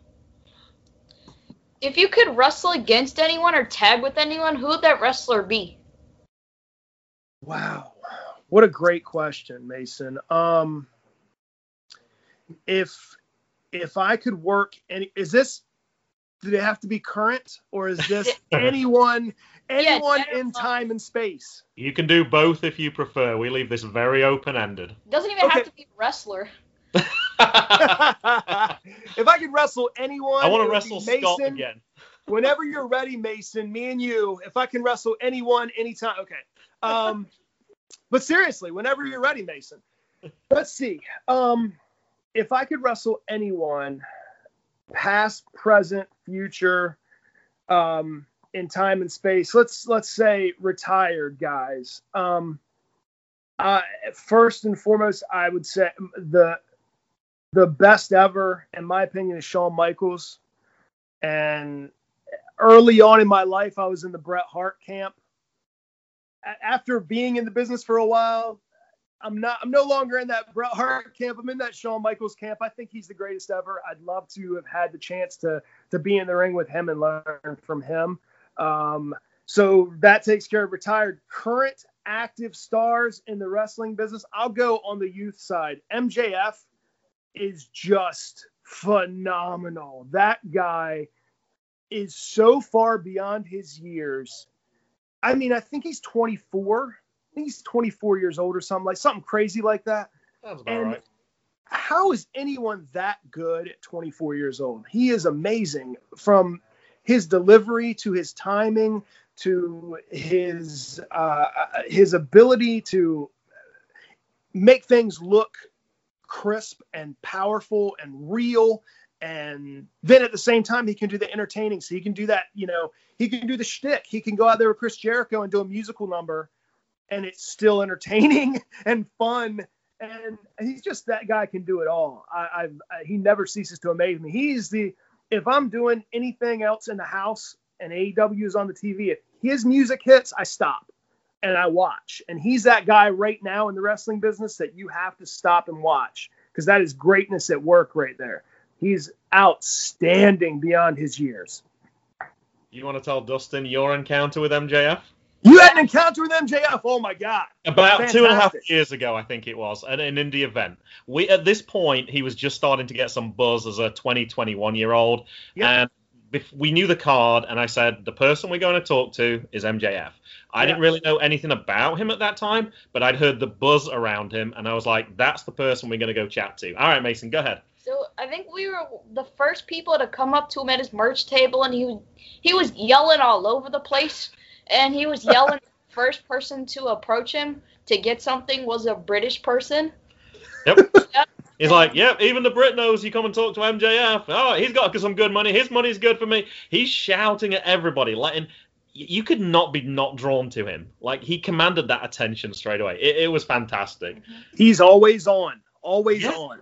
If you could wrestle against anyone or tag with anyone, who would that wrestler be? Wow. What a great question, Mason. Um, if if I could work any is this do they have to be current or is this anyone anyone in time and space? You can do both if you prefer. We leave this very open ended. Doesn't even Okay. have to be wrestler. if I could wrestle anyone, I want to would be wrestle Scott Mason. again. Whenever you're ready, Mason, me and you, if I can wrestle anyone anytime. Okay. Um, but seriously, whenever you're ready, Mason. Let's see. Um, if I could wrestle anyone, past, present, future, um, in time and space, let's let's say retired guys. Um, uh, first and foremost, I would say the the best ever, in my opinion, is Shawn Michaels. And early on in my life, I was in the Bret Hart camp. After being in the business for a while, I'm not. I'm no longer in that Bret Hart camp. I'm in that Shawn Michaels camp. I think he's the greatest ever. I'd love to have had the chance to to be in the ring with him and learn from him. Um, so that takes care of retired. Current active stars in the wrestling business. I'll go on the youth side. MJF is just phenomenal. That guy is so far beyond his years. I mean, I think he's 24. Think he's 24 years old or something like something crazy like that. Sounds about And right. how is anyone that good at 24 years old? He is amazing from his delivery to his timing to his uh, his ability to make things look crisp and powerful and real. And then at the same time, he can do the entertaining. So he can do that, you know, he can do the shtick. He can go out there with Chris Jericho and do a musical number, and it's still entertaining and fun and he's just that guy can do it all. I, I, he never ceases to amaze me. He's the if I'm doing anything else in the house and AEW is on the TV, if his music hits, I stop and I watch. And he's that guy right now in the wrestling business that you have to stop and watch because that is greatness at work right there. He's outstanding beyond his years. You want to tell Dustin your encounter with MJF? You had an encounter with MJF. Oh my god. About two and a half years ago, I think it was, at an indie event. We at this point he was just starting to get some buzz as a 20, 21 year old, Yeah. and bef- we knew the card. And I said the person we're going to talk to is MJF. I Yeah. didn't really know anything about him at that time, but I'd heard the buzz around him, and I was like, that's the person we're going to go chat to. All right, Mason, go ahead. So I think we were the first people to come up to him at his merch table, and he he was yelling all over the place, and he was yelling. first person to approach him to get something was a British person. Yep. Yep. He's like, yep, even the Brit knows you come and talk to MJF. Oh, he's got some good money. His money's good for me. He's shouting at everybody, letting you could not be not drawn to him. Like he commanded that attention straight away. It, it was fantastic. He's always on. Always Yeah. on.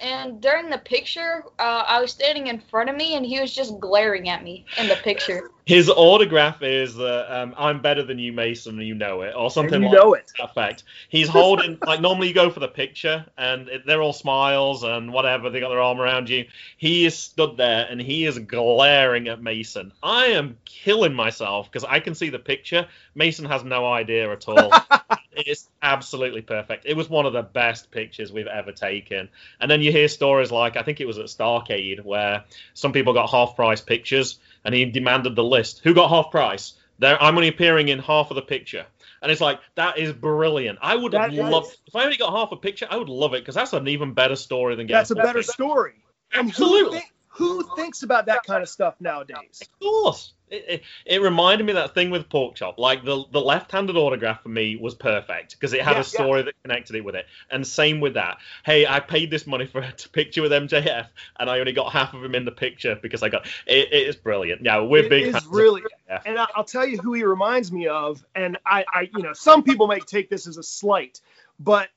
And during the picture, uh, I was standing in front of me, and he was just glaring at me in the picture. His autograph is that um, I'm better than you, Mason, and you know it, or something And you like know it. that effect. He's holding like normally you go for the picture and it, they're all smiles and whatever. They got their arm around you. He is stood there and he is glaring at Mason. I am killing myself because I can see the picture. Mason has no idea at all. it's absolutely perfect. It was one of the best pictures we've ever taken. And then you hear stories like I think it was at Starcade where some people got half price pictures and he demanded the list. Who got half price? There, I'm only appearing in half of the picture. And it's like that is brilliant. I would have That is- loved if I only got half a picture. I would love it because that's an even better story than getting. That's a better picture. story. Who Absolutely. thi- Who thinks about that kind of stuff nowadays? Of course. It, it, it reminded me of that thing with pork chop. Like the, the left-handed autograph for me was perfect because it had Yeah, a story that connected it with it. And same with that. Hey, I paid this money for a picture with MJF, and I only got half of him in the picture because I got it. It is brilliant. Yeah, we're It big. is fans of really, and I'll tell you who he reminds me of. And I, I, you know, some people may take this as a slight, but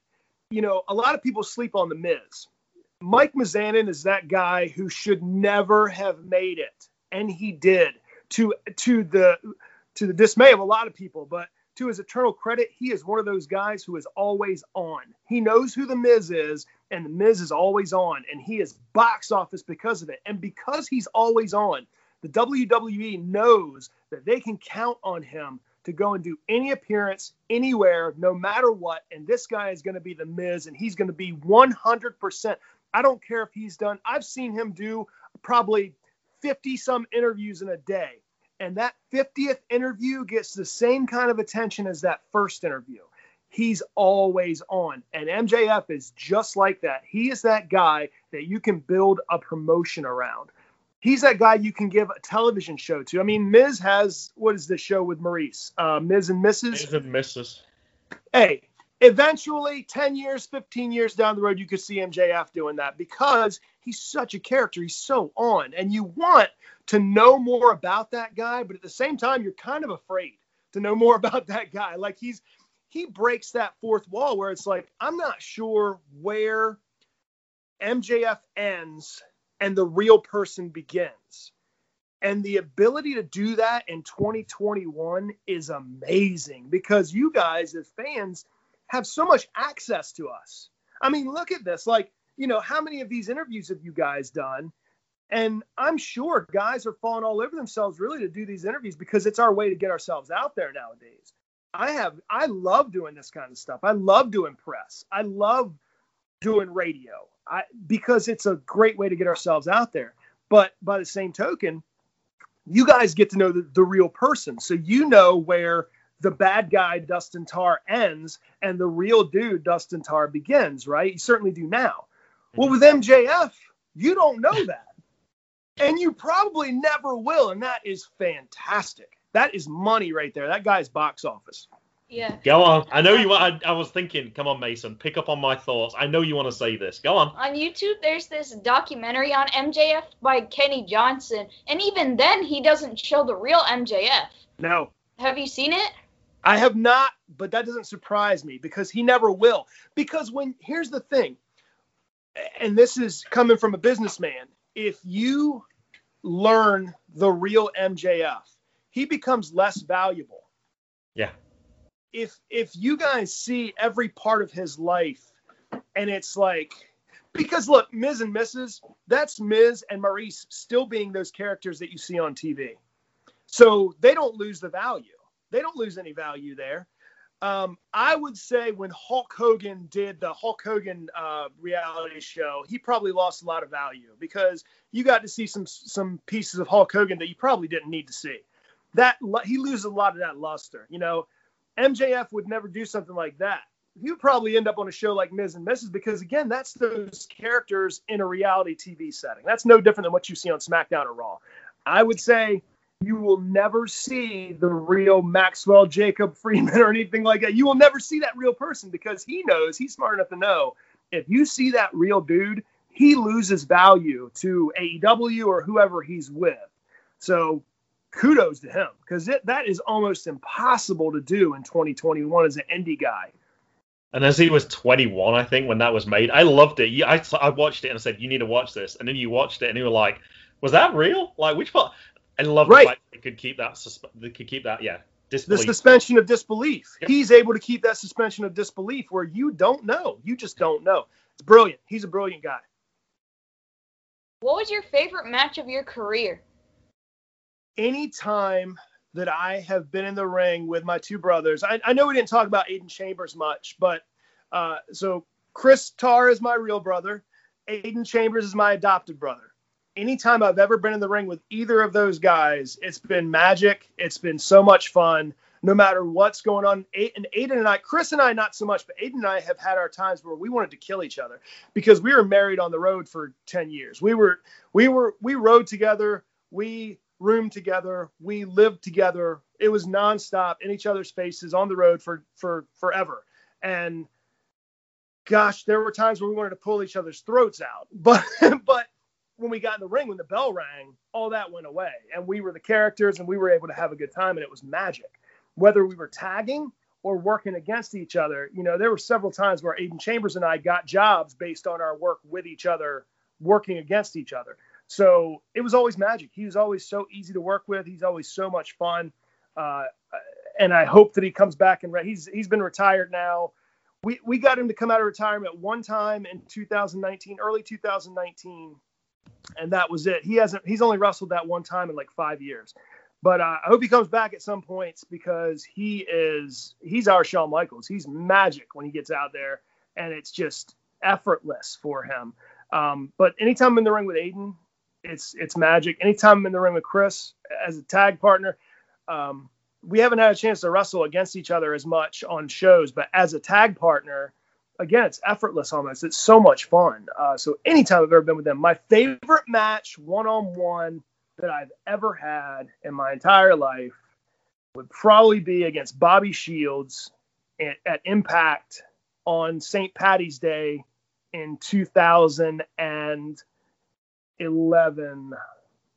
you know, a lot of people sleep on the Miz. Mike Mizanin is that guy who should never have made it, and he did to to the to the dismay of a lot of people. But to his eternal credit, he is one of those guys who is always on. He knows who the Miz is, and the Miz is always on, and he is box office because of it. And because he's always on, the WWE knows that they can count on him to go and do any appearance anywhere, no matter what. And this guy is going to be the Miz, and he's going to be 100%. I don't care if he's done, I've seen him do probably 50 some interviews in a day. And that 50th interview gets the same kind of attention as that first interview. He's always on. And MJF is just like that. He is that guy that you can build a promotion around he's that guy you can give a television show to. I mean, Miz has what is the show with Maurice? Uh, Miz and Mrs. Miz and Mrs. Hey, eventually, 10 years, 15 years down the road, you could see MJF doing that because he's such a character. He's so on. And you want to know more about that guy, but at the same time, you're kind of afraid to know more about that guy. Like he's he breaks that fourth wall where it's like, I'm not sure where MJF ends and the real person begins. And the ability to do that in 2021 is amazing because you guys, as fans, have so much access to us. I mean, look at this. Like, you know, how many of these interviews have you guys done? And I'm sure guys are falling all over themselves really to do these interviews because it's our way to get ourselves out there nowadays. I have, I love doing this kind of stuff. I love doing press. I love doing radio I, because it's a great way to get ourselves out there. But by the same token, you guys get to know the, the real person. So you know where the bad guy Dustin Tarr ends and the real dude Dustin Tarr begins, right? You certainly do now. Well, with mm-hmm. MJF, you don't know that. And you probably never will. And that is fantastic. That is money right there. That guy's box office. Yeah. Go on. I know you. wa- I, I was thinking. Come on, Mason. Pick up on my thoughts. I know you want to say this. Go on. On YouTube, there's this documentary on MJF by Kenny Johnson, and even then, he doesn't show the real MJF. No, Have you seen it? I have not, but that doesn't surprise me because he never will. Because when here's the thing, and this is coming from a businessman, if you learn the real MJF, he becomes less valuable. Yeah. If if you guys see every part of his life and it's like because look, Miz and Mrs., that's Miz and Maurice still being those characters that you see on TV. So they don't lose the value. They don't lose any value there. Um, I would say when Hulk Hogan did the Hulk Hogan uh, reality show, he probably lost a lot of value because you got to see some some pieces of Hulk Hogan that you probably didn't need to see. That he loses a lot of that luster. You know, MJF would never do something like that. He would probably end up on a show like Miz and Mrs. because again, that's those characters in a reality TV setting. That's no different than what you see on SmackDown or Raw. I would say you will never see the real Maxwell Jacob Freeman or anything like that. You will never see that real person because he knows he's smart enough to know if you see that real dude, he loses value to AEW or whoever he's with. So kudos to him because that is almost impossible to do in 2021 as an indie guy. And as he was 21, I think when that was made, I loved it. I, I watched it and I said, "You need to watch this." And then you watched it and you were like, "Was that real? Like which part?" I love Right. the fact they could keep that. Susp- they could keep that. Yeah. The suspension of disbelief. Yep. He's able to keep that suspension of disbelief where you don't know. You just don't know. It's brilliant. He's a brilliant guy. What was your favorite match of your career? Any time that I have been in the ring with my two brothers, I, I know we didn't talk about Aiden Chambers much, but uh, so Chris Tarr is my real brother, Aiden Chambers is my adopted brother. Anytime I've ever been in the ring with either of those guys, it's been magic. It's been so much fun. no matter what's going on. And Aiden and I, Chris and I, not so much, but Aiden and I have had our times where we wanted to kill each other because we were married on the road for 10 years. We were, we were, we rode together. We roomed together. We lived together. It was nonstop in each other's faces on the road for, for forever. And gosh, there were times where we wanted to pull each other's throats out, but, but when we got in the ring, when the bell rang, all that went away. And we were the characters and we were able to have a good time and it was magic whether we were tagging or working against each other. You know, there were several times where Aiden Chambers and I got jobs based on our work with each other, working against each other. So it was always magic. He was always so easy to work with. He's always so much fun. Uh, and I hope that he comes back and re- he's he's been retired now. We we got him to come out of retirement one time in 2019, early 2019, and that was it. He hasn't he's only wrestled that one time in like five years. But uh, I hope he comes back at some points because he is he's our Shawn Michaels. He's magic when he gets out there, and it's just effortless for him. Um, but anytime I'm in the ring with Aiden, it's it's magic. Anytime I'm in the ring with Chris as a tag partner, um, we haven't had a chance to wrestle against each other as much on shows, but as a tag partner, again, it's effortless almost. It's so much fun. Uh, so anytime I've ever been with them, my favorite match one on one that I've ever had in my entire life would probably be against Bobby Shields at, at Impact on St. Patty's Day in 2011.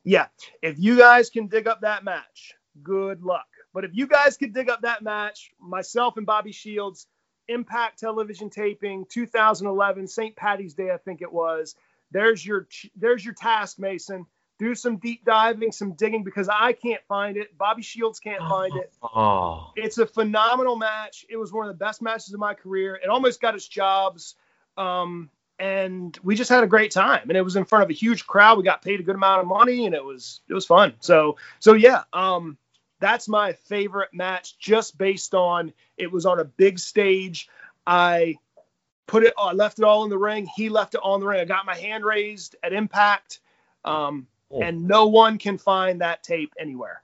Yeah, if you guys can dig up that match, good luck. But if you guys could dig up that match, myself and Bobby Shields, Impact television taping, 2011, St. Patty's Day, I think it was. There's your there's your task, Mason do some deep diving, some digging because I can't find it. Bobby Shields can't find it. Oh. It's a phenomenal match. It was one of the best matches of my career. It almost got us jobs. Um, and we just had a great time and it was in front of a huge crowd. We got paid a good amount of money and it was it was fun. So so yeah, um that's my favorite match just based on it was on a big stage. I put it I left it all in the ring. He left it on the ring. I got my hand raised at impact. Um, Oh. and no one can find that tape anywhere.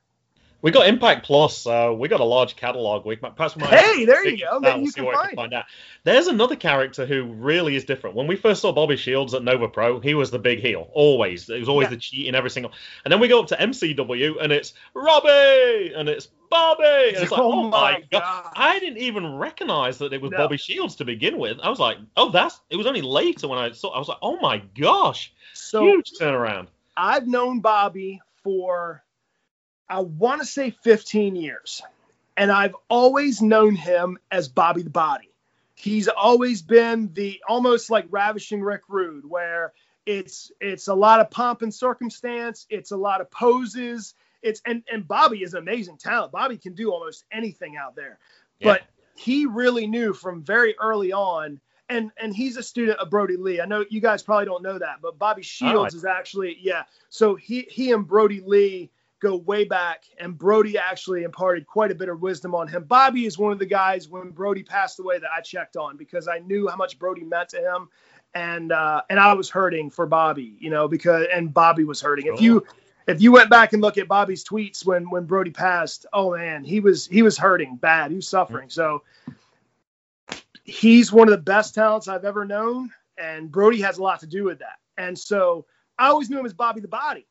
We got Impact Plus, so we got a large catalog. We might perhaps we might Hey, there you go. Maybe you can what I find. find out. There's another character who really is different. When we first saw Bobby Shields at Nova Pro, he was the big heel, always. It was always Yeah. the cheat in every single. And then we go up to MCW, and it's Robbie, and it's Bobby, and it's like, Oh oh, my my god. God. I didn't even recognize that it was No. Bobby Shields to begin with. I was like, oh, that's. It was only later when I saw. I was like, oh my gosh, So huge turnaround. I've known Bobby for I want to say 15 years. And I've always known him as Bobby the Body. He's always been the almost like ravishing Rick Rude, where it's it's a lot of pomp and circumstance, it's a lot of poses. It's and, and Bobby is amazing talent. Bobby can do almost anything out there. Yeah. But he really knew from very early on and and he's a student of Brodie Lee. I know you guys probably don't know that, but Bobby oh, Shields is actually yeah. So he he and Brodie Lee go way back, and Brodie actually imparted quite a bit of wisdom on him. Bobby is one of the guys when Brodie passed away that I checked on because I knew how much Brodie meant to him, and uh, and I was hurting for Bobby, you know, because and Bobby was hurting. If you if you went back and look at Bobby's tweets when when Brodie passed, oh man, he was he was hurting bad. He was suffering. So he's one of the best talents I've ever known, and Brodie has a lot to do with that. And so I always knew him as Bobby the Body.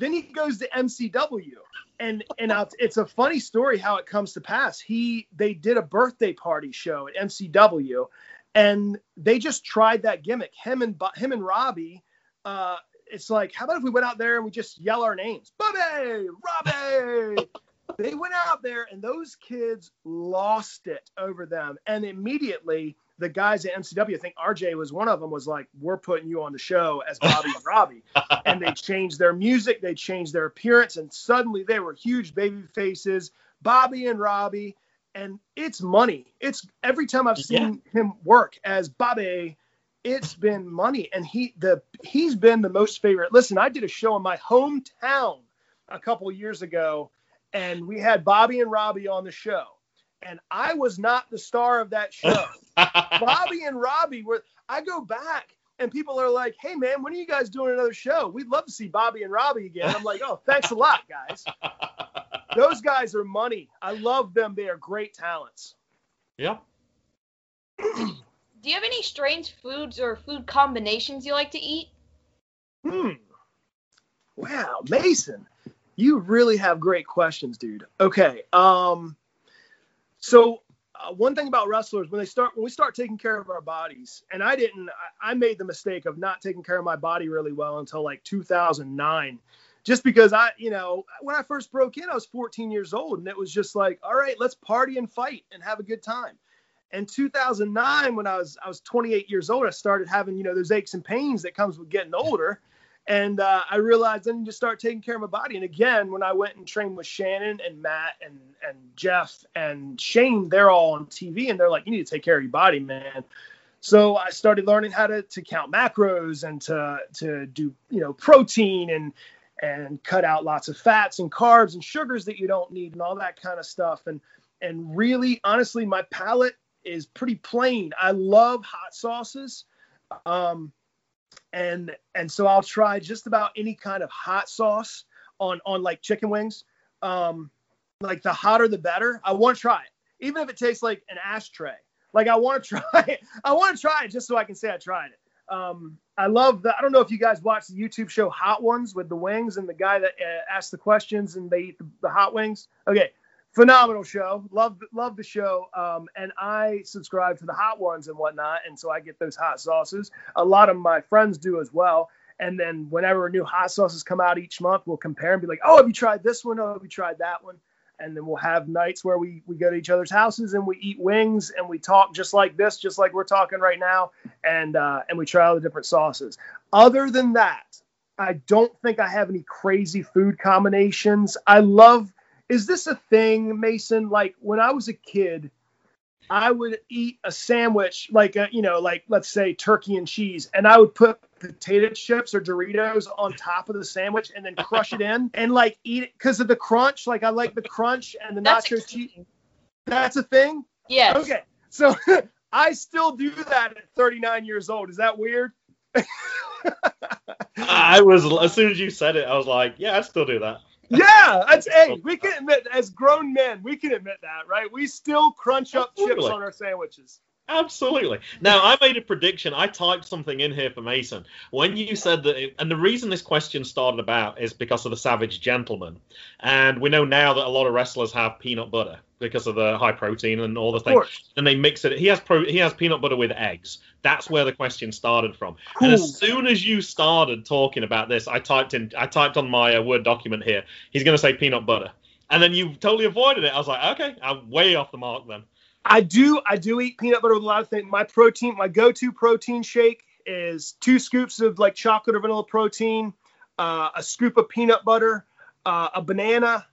Then he goes to MCW, and and it's a funny story how it comes to pass. He they did a birthday party show at MCW, and they just tried that gimmick. Him and him and Robbie. Uh, it's like, how about if we went out there and we just yell our names, Bobby, Robbie. they went out there and those kids lost it over them, and immediately the guys at MCW, I think RJ was one of them, was like, "We're putting you on the show as Bobby and Robbie." and they changed their music, they changed their appearance, and suddenly they were huge baby faces, Bobby and Robbie. And it's money. It's every time I've seen him work as Bobby, it's been money. And he the he's been the most favorite. Listen, I did a show in my hometown a couple years ago, and we had Bobby and Robbie on the show. And I was not the star of that show. Bobby and Robbie were. I go back and people are like, "Hey man, when are you guys doing another show? We'd love to see Bobby and Robbie again." I'm like, "Oh, thanks a lot, guys." those guys are money. I love them. They are great talents. Yeah. Do you have any strange foods or food combinations you like to eat? Hmm. Wow, Mason, you really have great questions, dude. Okay. Um. So uh, one thing about wrestlers when they start when we start taking care of our bodies, and I didn't. I, I made the mistake of not taking care of my body really well until like 2009 just because I, you know, when I first broke in, I was 14 years old, and it was just like, all right, let's party and fight and have a good time. And 2009, when I was I was 28 years old, I started having you know those aches and pains that comes with getting older, and uh, I realized I need to start taking care of my body. And again, when I went and trained with Shannon and Matt and and Jeff and Shane, they're all on TV, and they're like, you need to take care of your body, man. So I started learning how to, to count macros and to to do you know protein and and cut out lots of fats and carbs and sugars that you don't need and all that kind of stuff. And and really, honestly, my palate is pretty plain. I love hot sauces. Um, and and so I'll try just about any kind of hot sauce on on like chicken wings. Um, like the hotter the better. I want to try it, even if it tastes like an ashtray. Like I want to try it. I want to try it just so I can say I tried it. Um, I love the. I don't know if you guys watch the YouTube show Hot Ones with the wings and the guy that uh, asks the questions and they eat the, the hot wings. Okay, phenomenal show. Love love the show. Um, and I subscribe to the hot ones and whatnot, and so I get those hot sauces. A lot of my friends do as well. And then whenever new hot sauces come out each month, we'll compare and be like, "Oh, have you tried this one? Oh, have you tried that one?" And then we'll have nights where we we go to each other's houses and we eat wings and we talk just like this, just like we're talking right now, and uh, and we try all the different sauces. Other than that, I don't think I have any crazy food combinations. I love is this a thing, Mason? Like when I was a kid, I would eat a sandwich, like a, you know, like let's say turkey and cheese, and I would put potato chips or Doritos on top of the sandwich and then crush it in and like eat it because of the crunch. Like I like the crunch and the That's nacho cheese. That's a thing. Yes. Okay, so I still do that at 39 years old. Is that weird? I was as soon as you said it, I was like, yeah, I still do that. Yeah, that's hey, oh, we can admit as grown men, we can admit that, right? We still crunch up chips on our sandwiches. Absolutely. Now, I made a prediction. I typed something in here for Mason. When you said that, it, and the reason this question started about is because of the Savage Gentleman. And we know now that a lot of wrestlers have peanut butter because of the high protein and all the Of things. course. And they mix it. He has pro, he has peanut butter with eggs. That's where the question started from. Cool. And as soon as you started talking about this, I typed in, I typed on my uh, Word document here. He's going to say peanut butter. And then you totally avoided it. I was like, okay, I'm way off the mark then. I do I do eat peanut butter with a lot of things. My protein, my go-to protein shake is two scoops of like chocolate or vanilla protein, uh, a scoop of peanut butter, uh, a banana,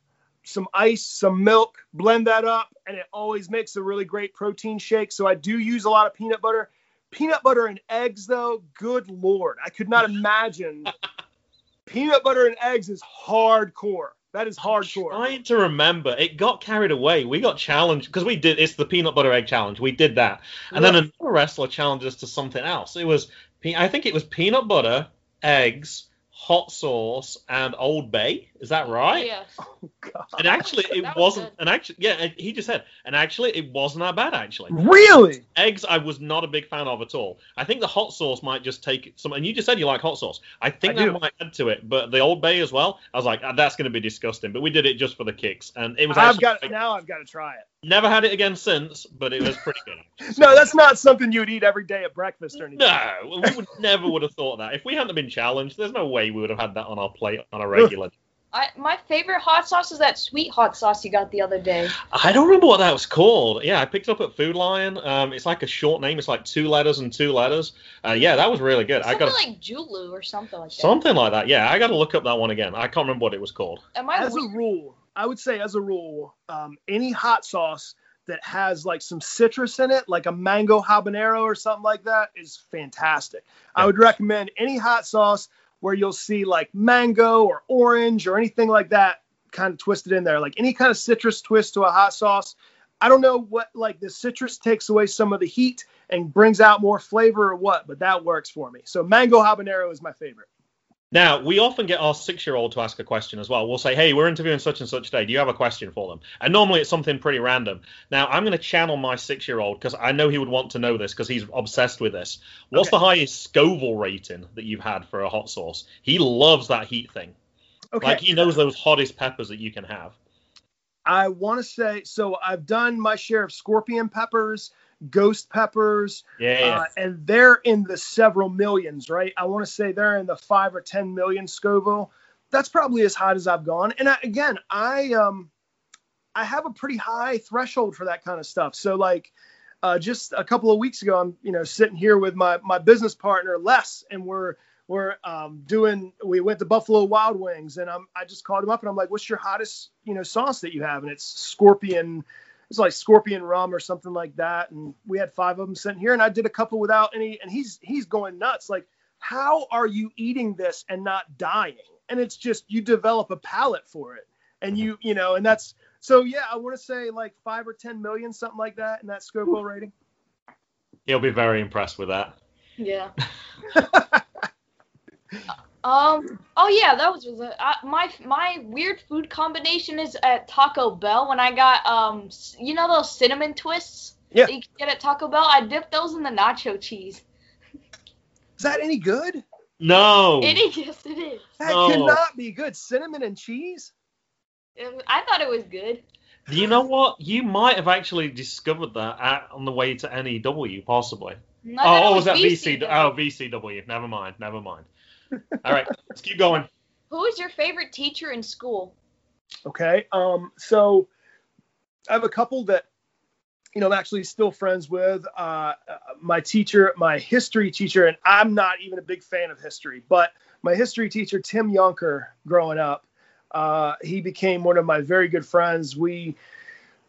some ice, some milk, blend that up, and it always makes a really great protein shake. So I do use a lot of peanut butter. Peanut butter and eggs, though, good lord, I could not imagine. peanut butter and eggs is hardcore. That is hardcore. Trying to remember, it got carried away. We got challenged because we did. It's the peanut butter egg challenge. We did that, and then another wrestler challenged us to something else. It was, I think it was peanut butter, eggs, hot sauce, and Old Bay. Is that right? Yes. Oh, God. And actually, it was wasn't. good. And actually, yeah, he just said. And actually, it wasn't that bad. Actually, Really? eggs I was not a big fan of at all. I think the hot sauce might just take some. And you just said you like hot sauce. I think I that do. might add to it. But the Old Bay as well. I was like, "Ah, that's going to be disgusting. But we did it just for the kicks, and it was. I've got great. now. I've got to try it. Never had it again since, but it was pretty good. No, that's not something you'd eat every day at breakfast or anything. No, we would never would have thought that. If we hadn't been challenged, there's no way we would have had that on our plate on a regular. I, my favorite hot sauce is that sweet hot sauce you got the other day. I don't remember what that was called. Yeah, I picked it up at Food Lion. Um, it's like a short name. It's like two letters and two letters. Uh, yeah, that was really good. I Something got like Julu or something like that. something like that. Yeah, I got to look up that one again. I can't remember what it was called. Am I As a rule, I would say as a rule, um, any hot sauce that has like some citrus in it, like a mango habanero or something like that, is fantastic. I would recommend any hot sauce where you'll see like mango or orange or anything like that kind of twisted in there, like any kind of citrus twist to a hot sauce. I don't know what like the citrus takes away some of the heat and brings out more flavor or what, but that works for me. So mango habanero is my favorite. Now, we often get our six year old to ask a question as well. We'll say, Hey, we're interviewing such and such today. Do you have a question for them? And normally it's something pretty random. Now, I'm going to channel my six year old because I know he would want to know this because he's obsessed with this. What's Okay. the highest Scoville rating that you've had for a hot sauce? He loves that heat thing. Okay. Like, he knows those hottest peppers that you can have. I want to say so. I've done my share of scorpion peppers, ghost peppers, Yeah. yeah. uh, and they're in the several millions, right? I want to say they're in the five or ten million Scoville. That's probably as hot as I've gone. And I, again, I um, I have a pretty high threshold for that kind of stuff. So like, uh, just a couple of weeks ago, I'm you know sitting here with my my business partner Les, and we're we're um, doing. We went to Buffalo Wild Wings, and I'm I just called him up, and I'm like, "What's your hottest you know sauce that you have?" And it's scorpion. It's like scorpion rum or something like that. And we had five of them sitting here, and I did a couple without any. And he's he's going nuts. Like, how are you eating this and not dying? And it's just you develop a palate for it, and you you know, and that's so yeah. I want to say like five or ten million, something like that, in that Scoville rating. He'll be very impressed with that. Yeah. um. Oh yeah, that was, was uh, my my weird food combination is at Taco Bell when I got um you know those cinnamon twists Yeah. that you can get at Taco Bell. I dipped those in the nacho cheese. Is that any good? No. It is. Yes, it is. That No. cannot be good. Cinnamon and cheese. It- I thought it was good. You know what? You might have actually discovered that at, on the way to NEW, possibly. I thought it Oh, oh, was that VC VC? though. Oh, VCW. Never mind. Never mind. All right, let's keep going. Who is your favorite teacher in school? Okay. Um. So I have a couple that you know I'm actually still friends with. Uh, uh, my teacher, my history teacher, and I'm not even a big fan of history, but my history teacher Tim Yunker, growing up, uh, he became one of my very good friends. We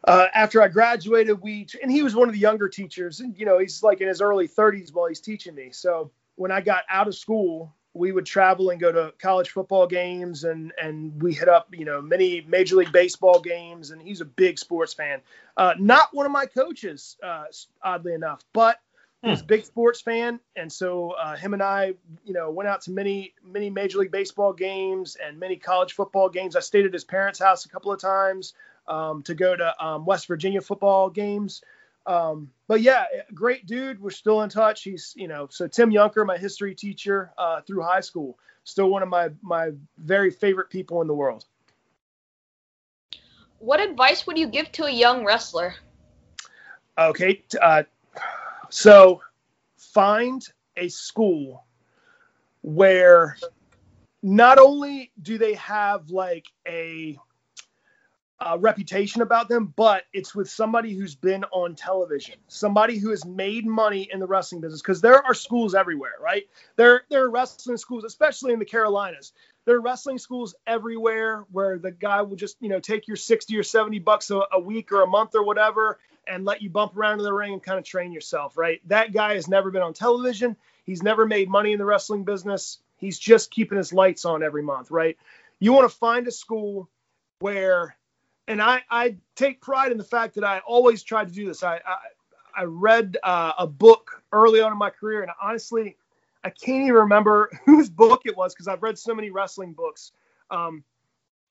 uh, after I graduated, we and he was one of the younger teachers, and you know he's like in his early 30s while he's teaching me. So when I got out of school, we would travel and go to college football games, and and we hit up you know many Major League Baseball games, and he's a big sports fan. Uh, not one of my coaches, uh, oddly enough, but he's a big sports fan, and so uh, him and I, you know, went out to many many Major League Baseball games and many college football games. I stayed at his parents' house a couple of times um, to go to um, West Virginia football games. Um, but yeah, great dude. We're still in touch. He's, you know, so Tim Yunker, my history teacher uh, through high school, still one of my my very favorite people in the world. What advice would you give to a young wrestler? Okay, uh, so find a school where not only do they have like a, a reputation about them, but it's with somebody who's been on television, somebody who has made money in the wrestling business. Because there are schools everywhere, right? There there are wrestling schools, especially in the Carolinas. There are wrestling schools everywhere where the guy will just you know take your sixty or seventy bucks a, a week or a month or whatever and let you bump around in the ring and kind of train yourself, right? That guy has never been on television. He's never made money in the wrestling business. He's just keeping his lights on every month, right? You want to find a school where, and I, I take pride in the fact that I always tried to do this. I, I, I read uh, a book early on in my career, and honestly, I can't even remember whose book it was because I've read so many wrestling books. Um,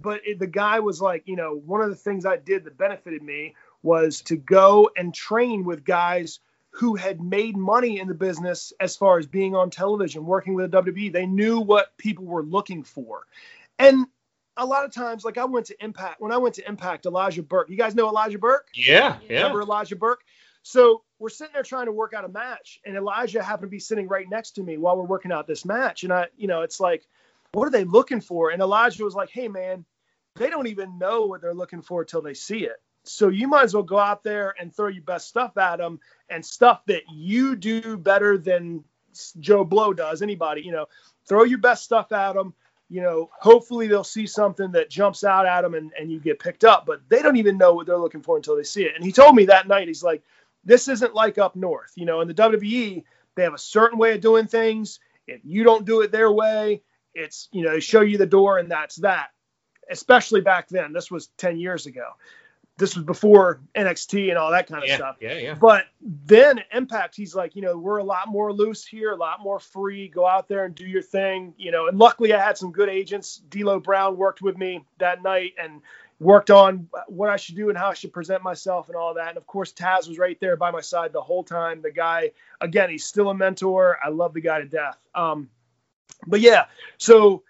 but it, the guy was like, you know, one of the things I did that benefited me was to go and train with guys who had made money in the business as far as being on television, working with the WWE. They knew what people were looking for. And a lot of times, like I went to Impact, when I went to Impact, Elijah Burke, you guys know Elijah Burke? Yeah, yeah. Remember Elijah Burke? So we're sitting there trying to work out a match, and Elijah happened to be sitting right next to me while we're working out this match. And I, you know, it's like, what are they looking for? And Elijah was like, hey, man, they don't even know what they're looking for till they see it. So you might as well go out there and throw your best stuff at them and stuff that you do better than Joe Blow does, anybody, you know, throw your best stuff at them. You know, hopefully they'll see something that jumps out at them and, and you get picked up, but they don't even know what they're looking for until they see it. And he told me that night, he's like, this isn't like up north. You know, in the WWE, they have a certain way of doing things. If you don't do it their way, it's, you know, they show you the door and that's that, especially back then. This was 10 years ago. This was before NXT and all that kind of yeah, stuff. yeah, yeah. But then Impact, he's like, you know, we're a lot more loose here, a lot more free. Go out there and do your thing, you know. And luckily, I had some good agents. D'Lo Brown worked with me that night and worked on what I should do and how I should present myself and all that. And of course, Taz was right there by my side the whole time. The guy, again, he's still a mentor. I love the guy to death. Um, but yeah, so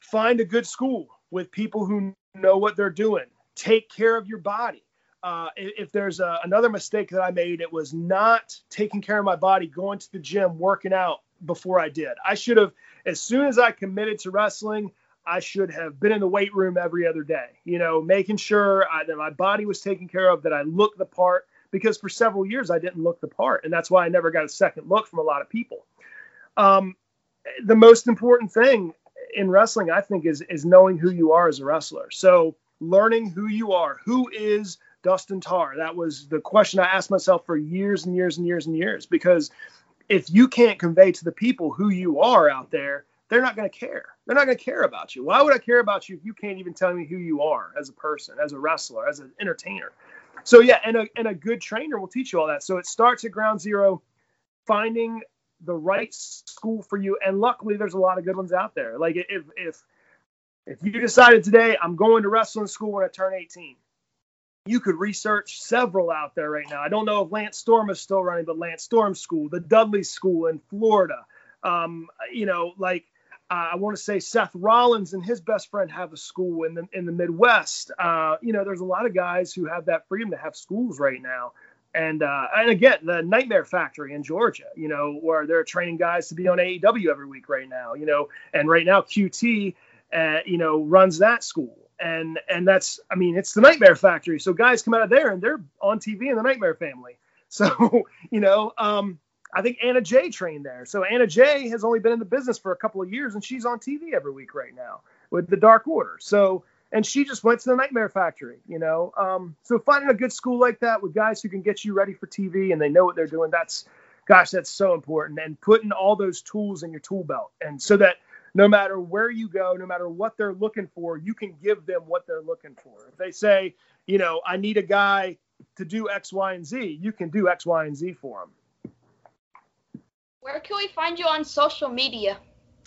find a good school with people who know what they're doing take care of your body. Uh, if there's a, another mistake that I made, it was not taking care of my body, going to the gym, working out before I did. I should have, as soon as I committed to wrestling, I should have been in the weight room every other day, you know, making sure I, that my body was taken care of, that I looked the part, because for several years I didn't look the part. And that's why I never got a second look from a lot of people. Um, the most important thing in wrestling, I think, is, is knowing who you are as a wrestler. So, learning who you are. Who is Dustin Tarr? That was the question I asked myself for years and years and years and years. Because if you can't convey to the people who you are out there, they're not going to care. They're not going to care about you. Why would I care about you if you can't even tell me who you are as a person, as a wrestler, as an entertainer? So yeah, and a and a good trainer will teach you all that. So it starts at ground zero, finding the right school for you. And luckily, there's a lot of good ones out there. Like if if if you decided today, I'm going to wrestling school when I turn 18, you could research several out there right now. I don't know if Lance Storm is still running, but Lance Storm School, the Dudley School in Florida. Um, you know, like uh, I want to say Seth Rollins and his best friend have a school in the in the Midwest. Uh, you know, there's a lot of guys who have that freedom to have schools right now. And uh, and again, the Nightmare Factory in Georgia, you know, where they're training guys to be on AEW every week right now, you know, and right now QT uh, you know, runs that school. And and that's I mean, it's the Nightmare Factory. So guys come out of there and they're on TV in the Nightmare Family. So, you know, um, I think Anna Jay trained there. So Anna Jay has only been in the business for a couple of years and she's on TV every week right now with the Dark Order. So and she just went to the Nightmare Factory, you know. Um, so finding a good school like that with guys who can get you ready for TV and they know what they're doing, that's gosh, that's so important. And putting all those tools in your tool belt and so that no matter where you go, no matter what they're looking for, you can give them what they're looking for. If they say, you know, I need a guy to do X, Y, and Z, you can do X, Y, and Z for them. Where can we find you on social media?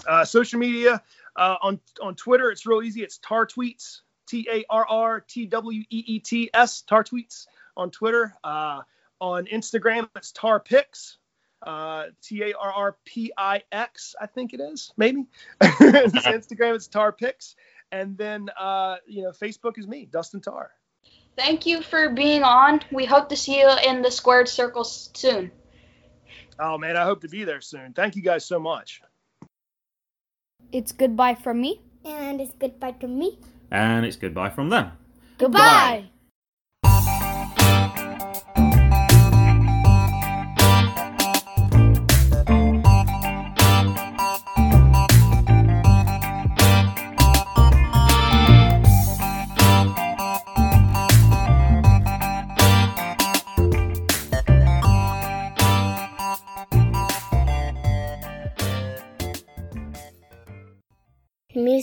Uh, social media uh, on on Twitter, it's real easy. It's Tarr Tweets, T A R R T W E E T S, Tarr Tweets on Twitter. Uh, on Instagram, it's Tarr Pix, uh, T A R R P I X, I think it is, maybe. Instagram is Tarr Pix, and then uh, you know Facebook is me, Dustin Tarr. Thank you for being on. We hope to see you in the squared circle soon. Oh man, I hope to be there soon. Thank you guys so much. It's goodbye from me. And it's goodbye to me. And it's goodbye from them. Goodbye. The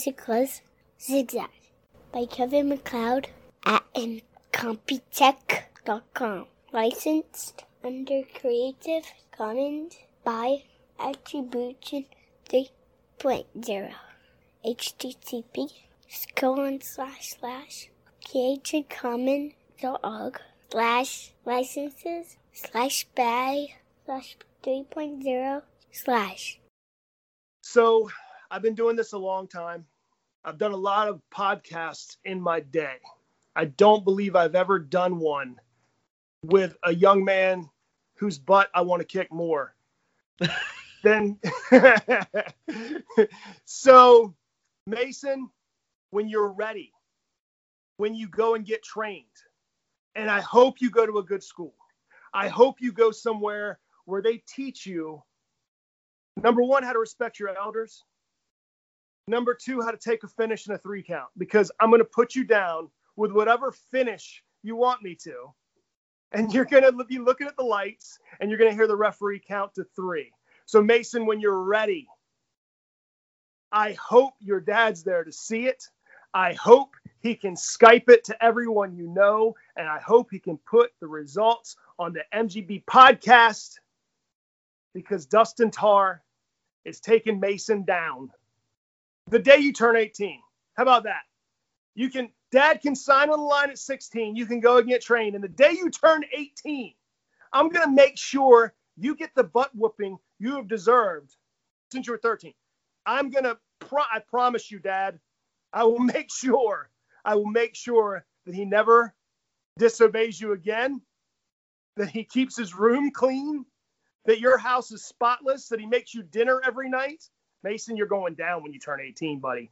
was Zigzag by Kevin MacLeod at Incompetech.com. Licensed under Creative Commons by Attribution 3.0. HTTP colon slash slash creativecommons.org slash licenses slash by slash 3.0 slash. So I've been doing this a long time. I've done a lot of podcasts in my day. I don't believe I've ever done one with a young man whose butt I want to kick more. then so Mason, when you're ready, when you go and get trained, and I hope you go to a good school. I hope you go somewhere where they teach you number one, how to respect your elders. Number two, how to take a finish in a three count because I'm going to put you down with whatever finish you want me to. And you're going to be looking at the lights and you're going to hear the referee count to three. So, Mason, when you're ready, I hope your dad's there to see it. I hope He can Skype it to everyone you know, and I hope he can put the results on the MGB podcast because Dustin Tarr is taking Mason down the day you turn 18. How about that? You can, dad can sign on the line at 16. You can go and get trained. And the day you turn 18, I'm to make sure you get the butt whooping you have deserved since you were 13. I'm to, pro- I promise you, dad, I will make sure, I will make sure that he never disobeys you again, that he keeps his room clean, that your house is spotless, that he makes you dinner every night. Mason, you're going down when you turn 18, buddy.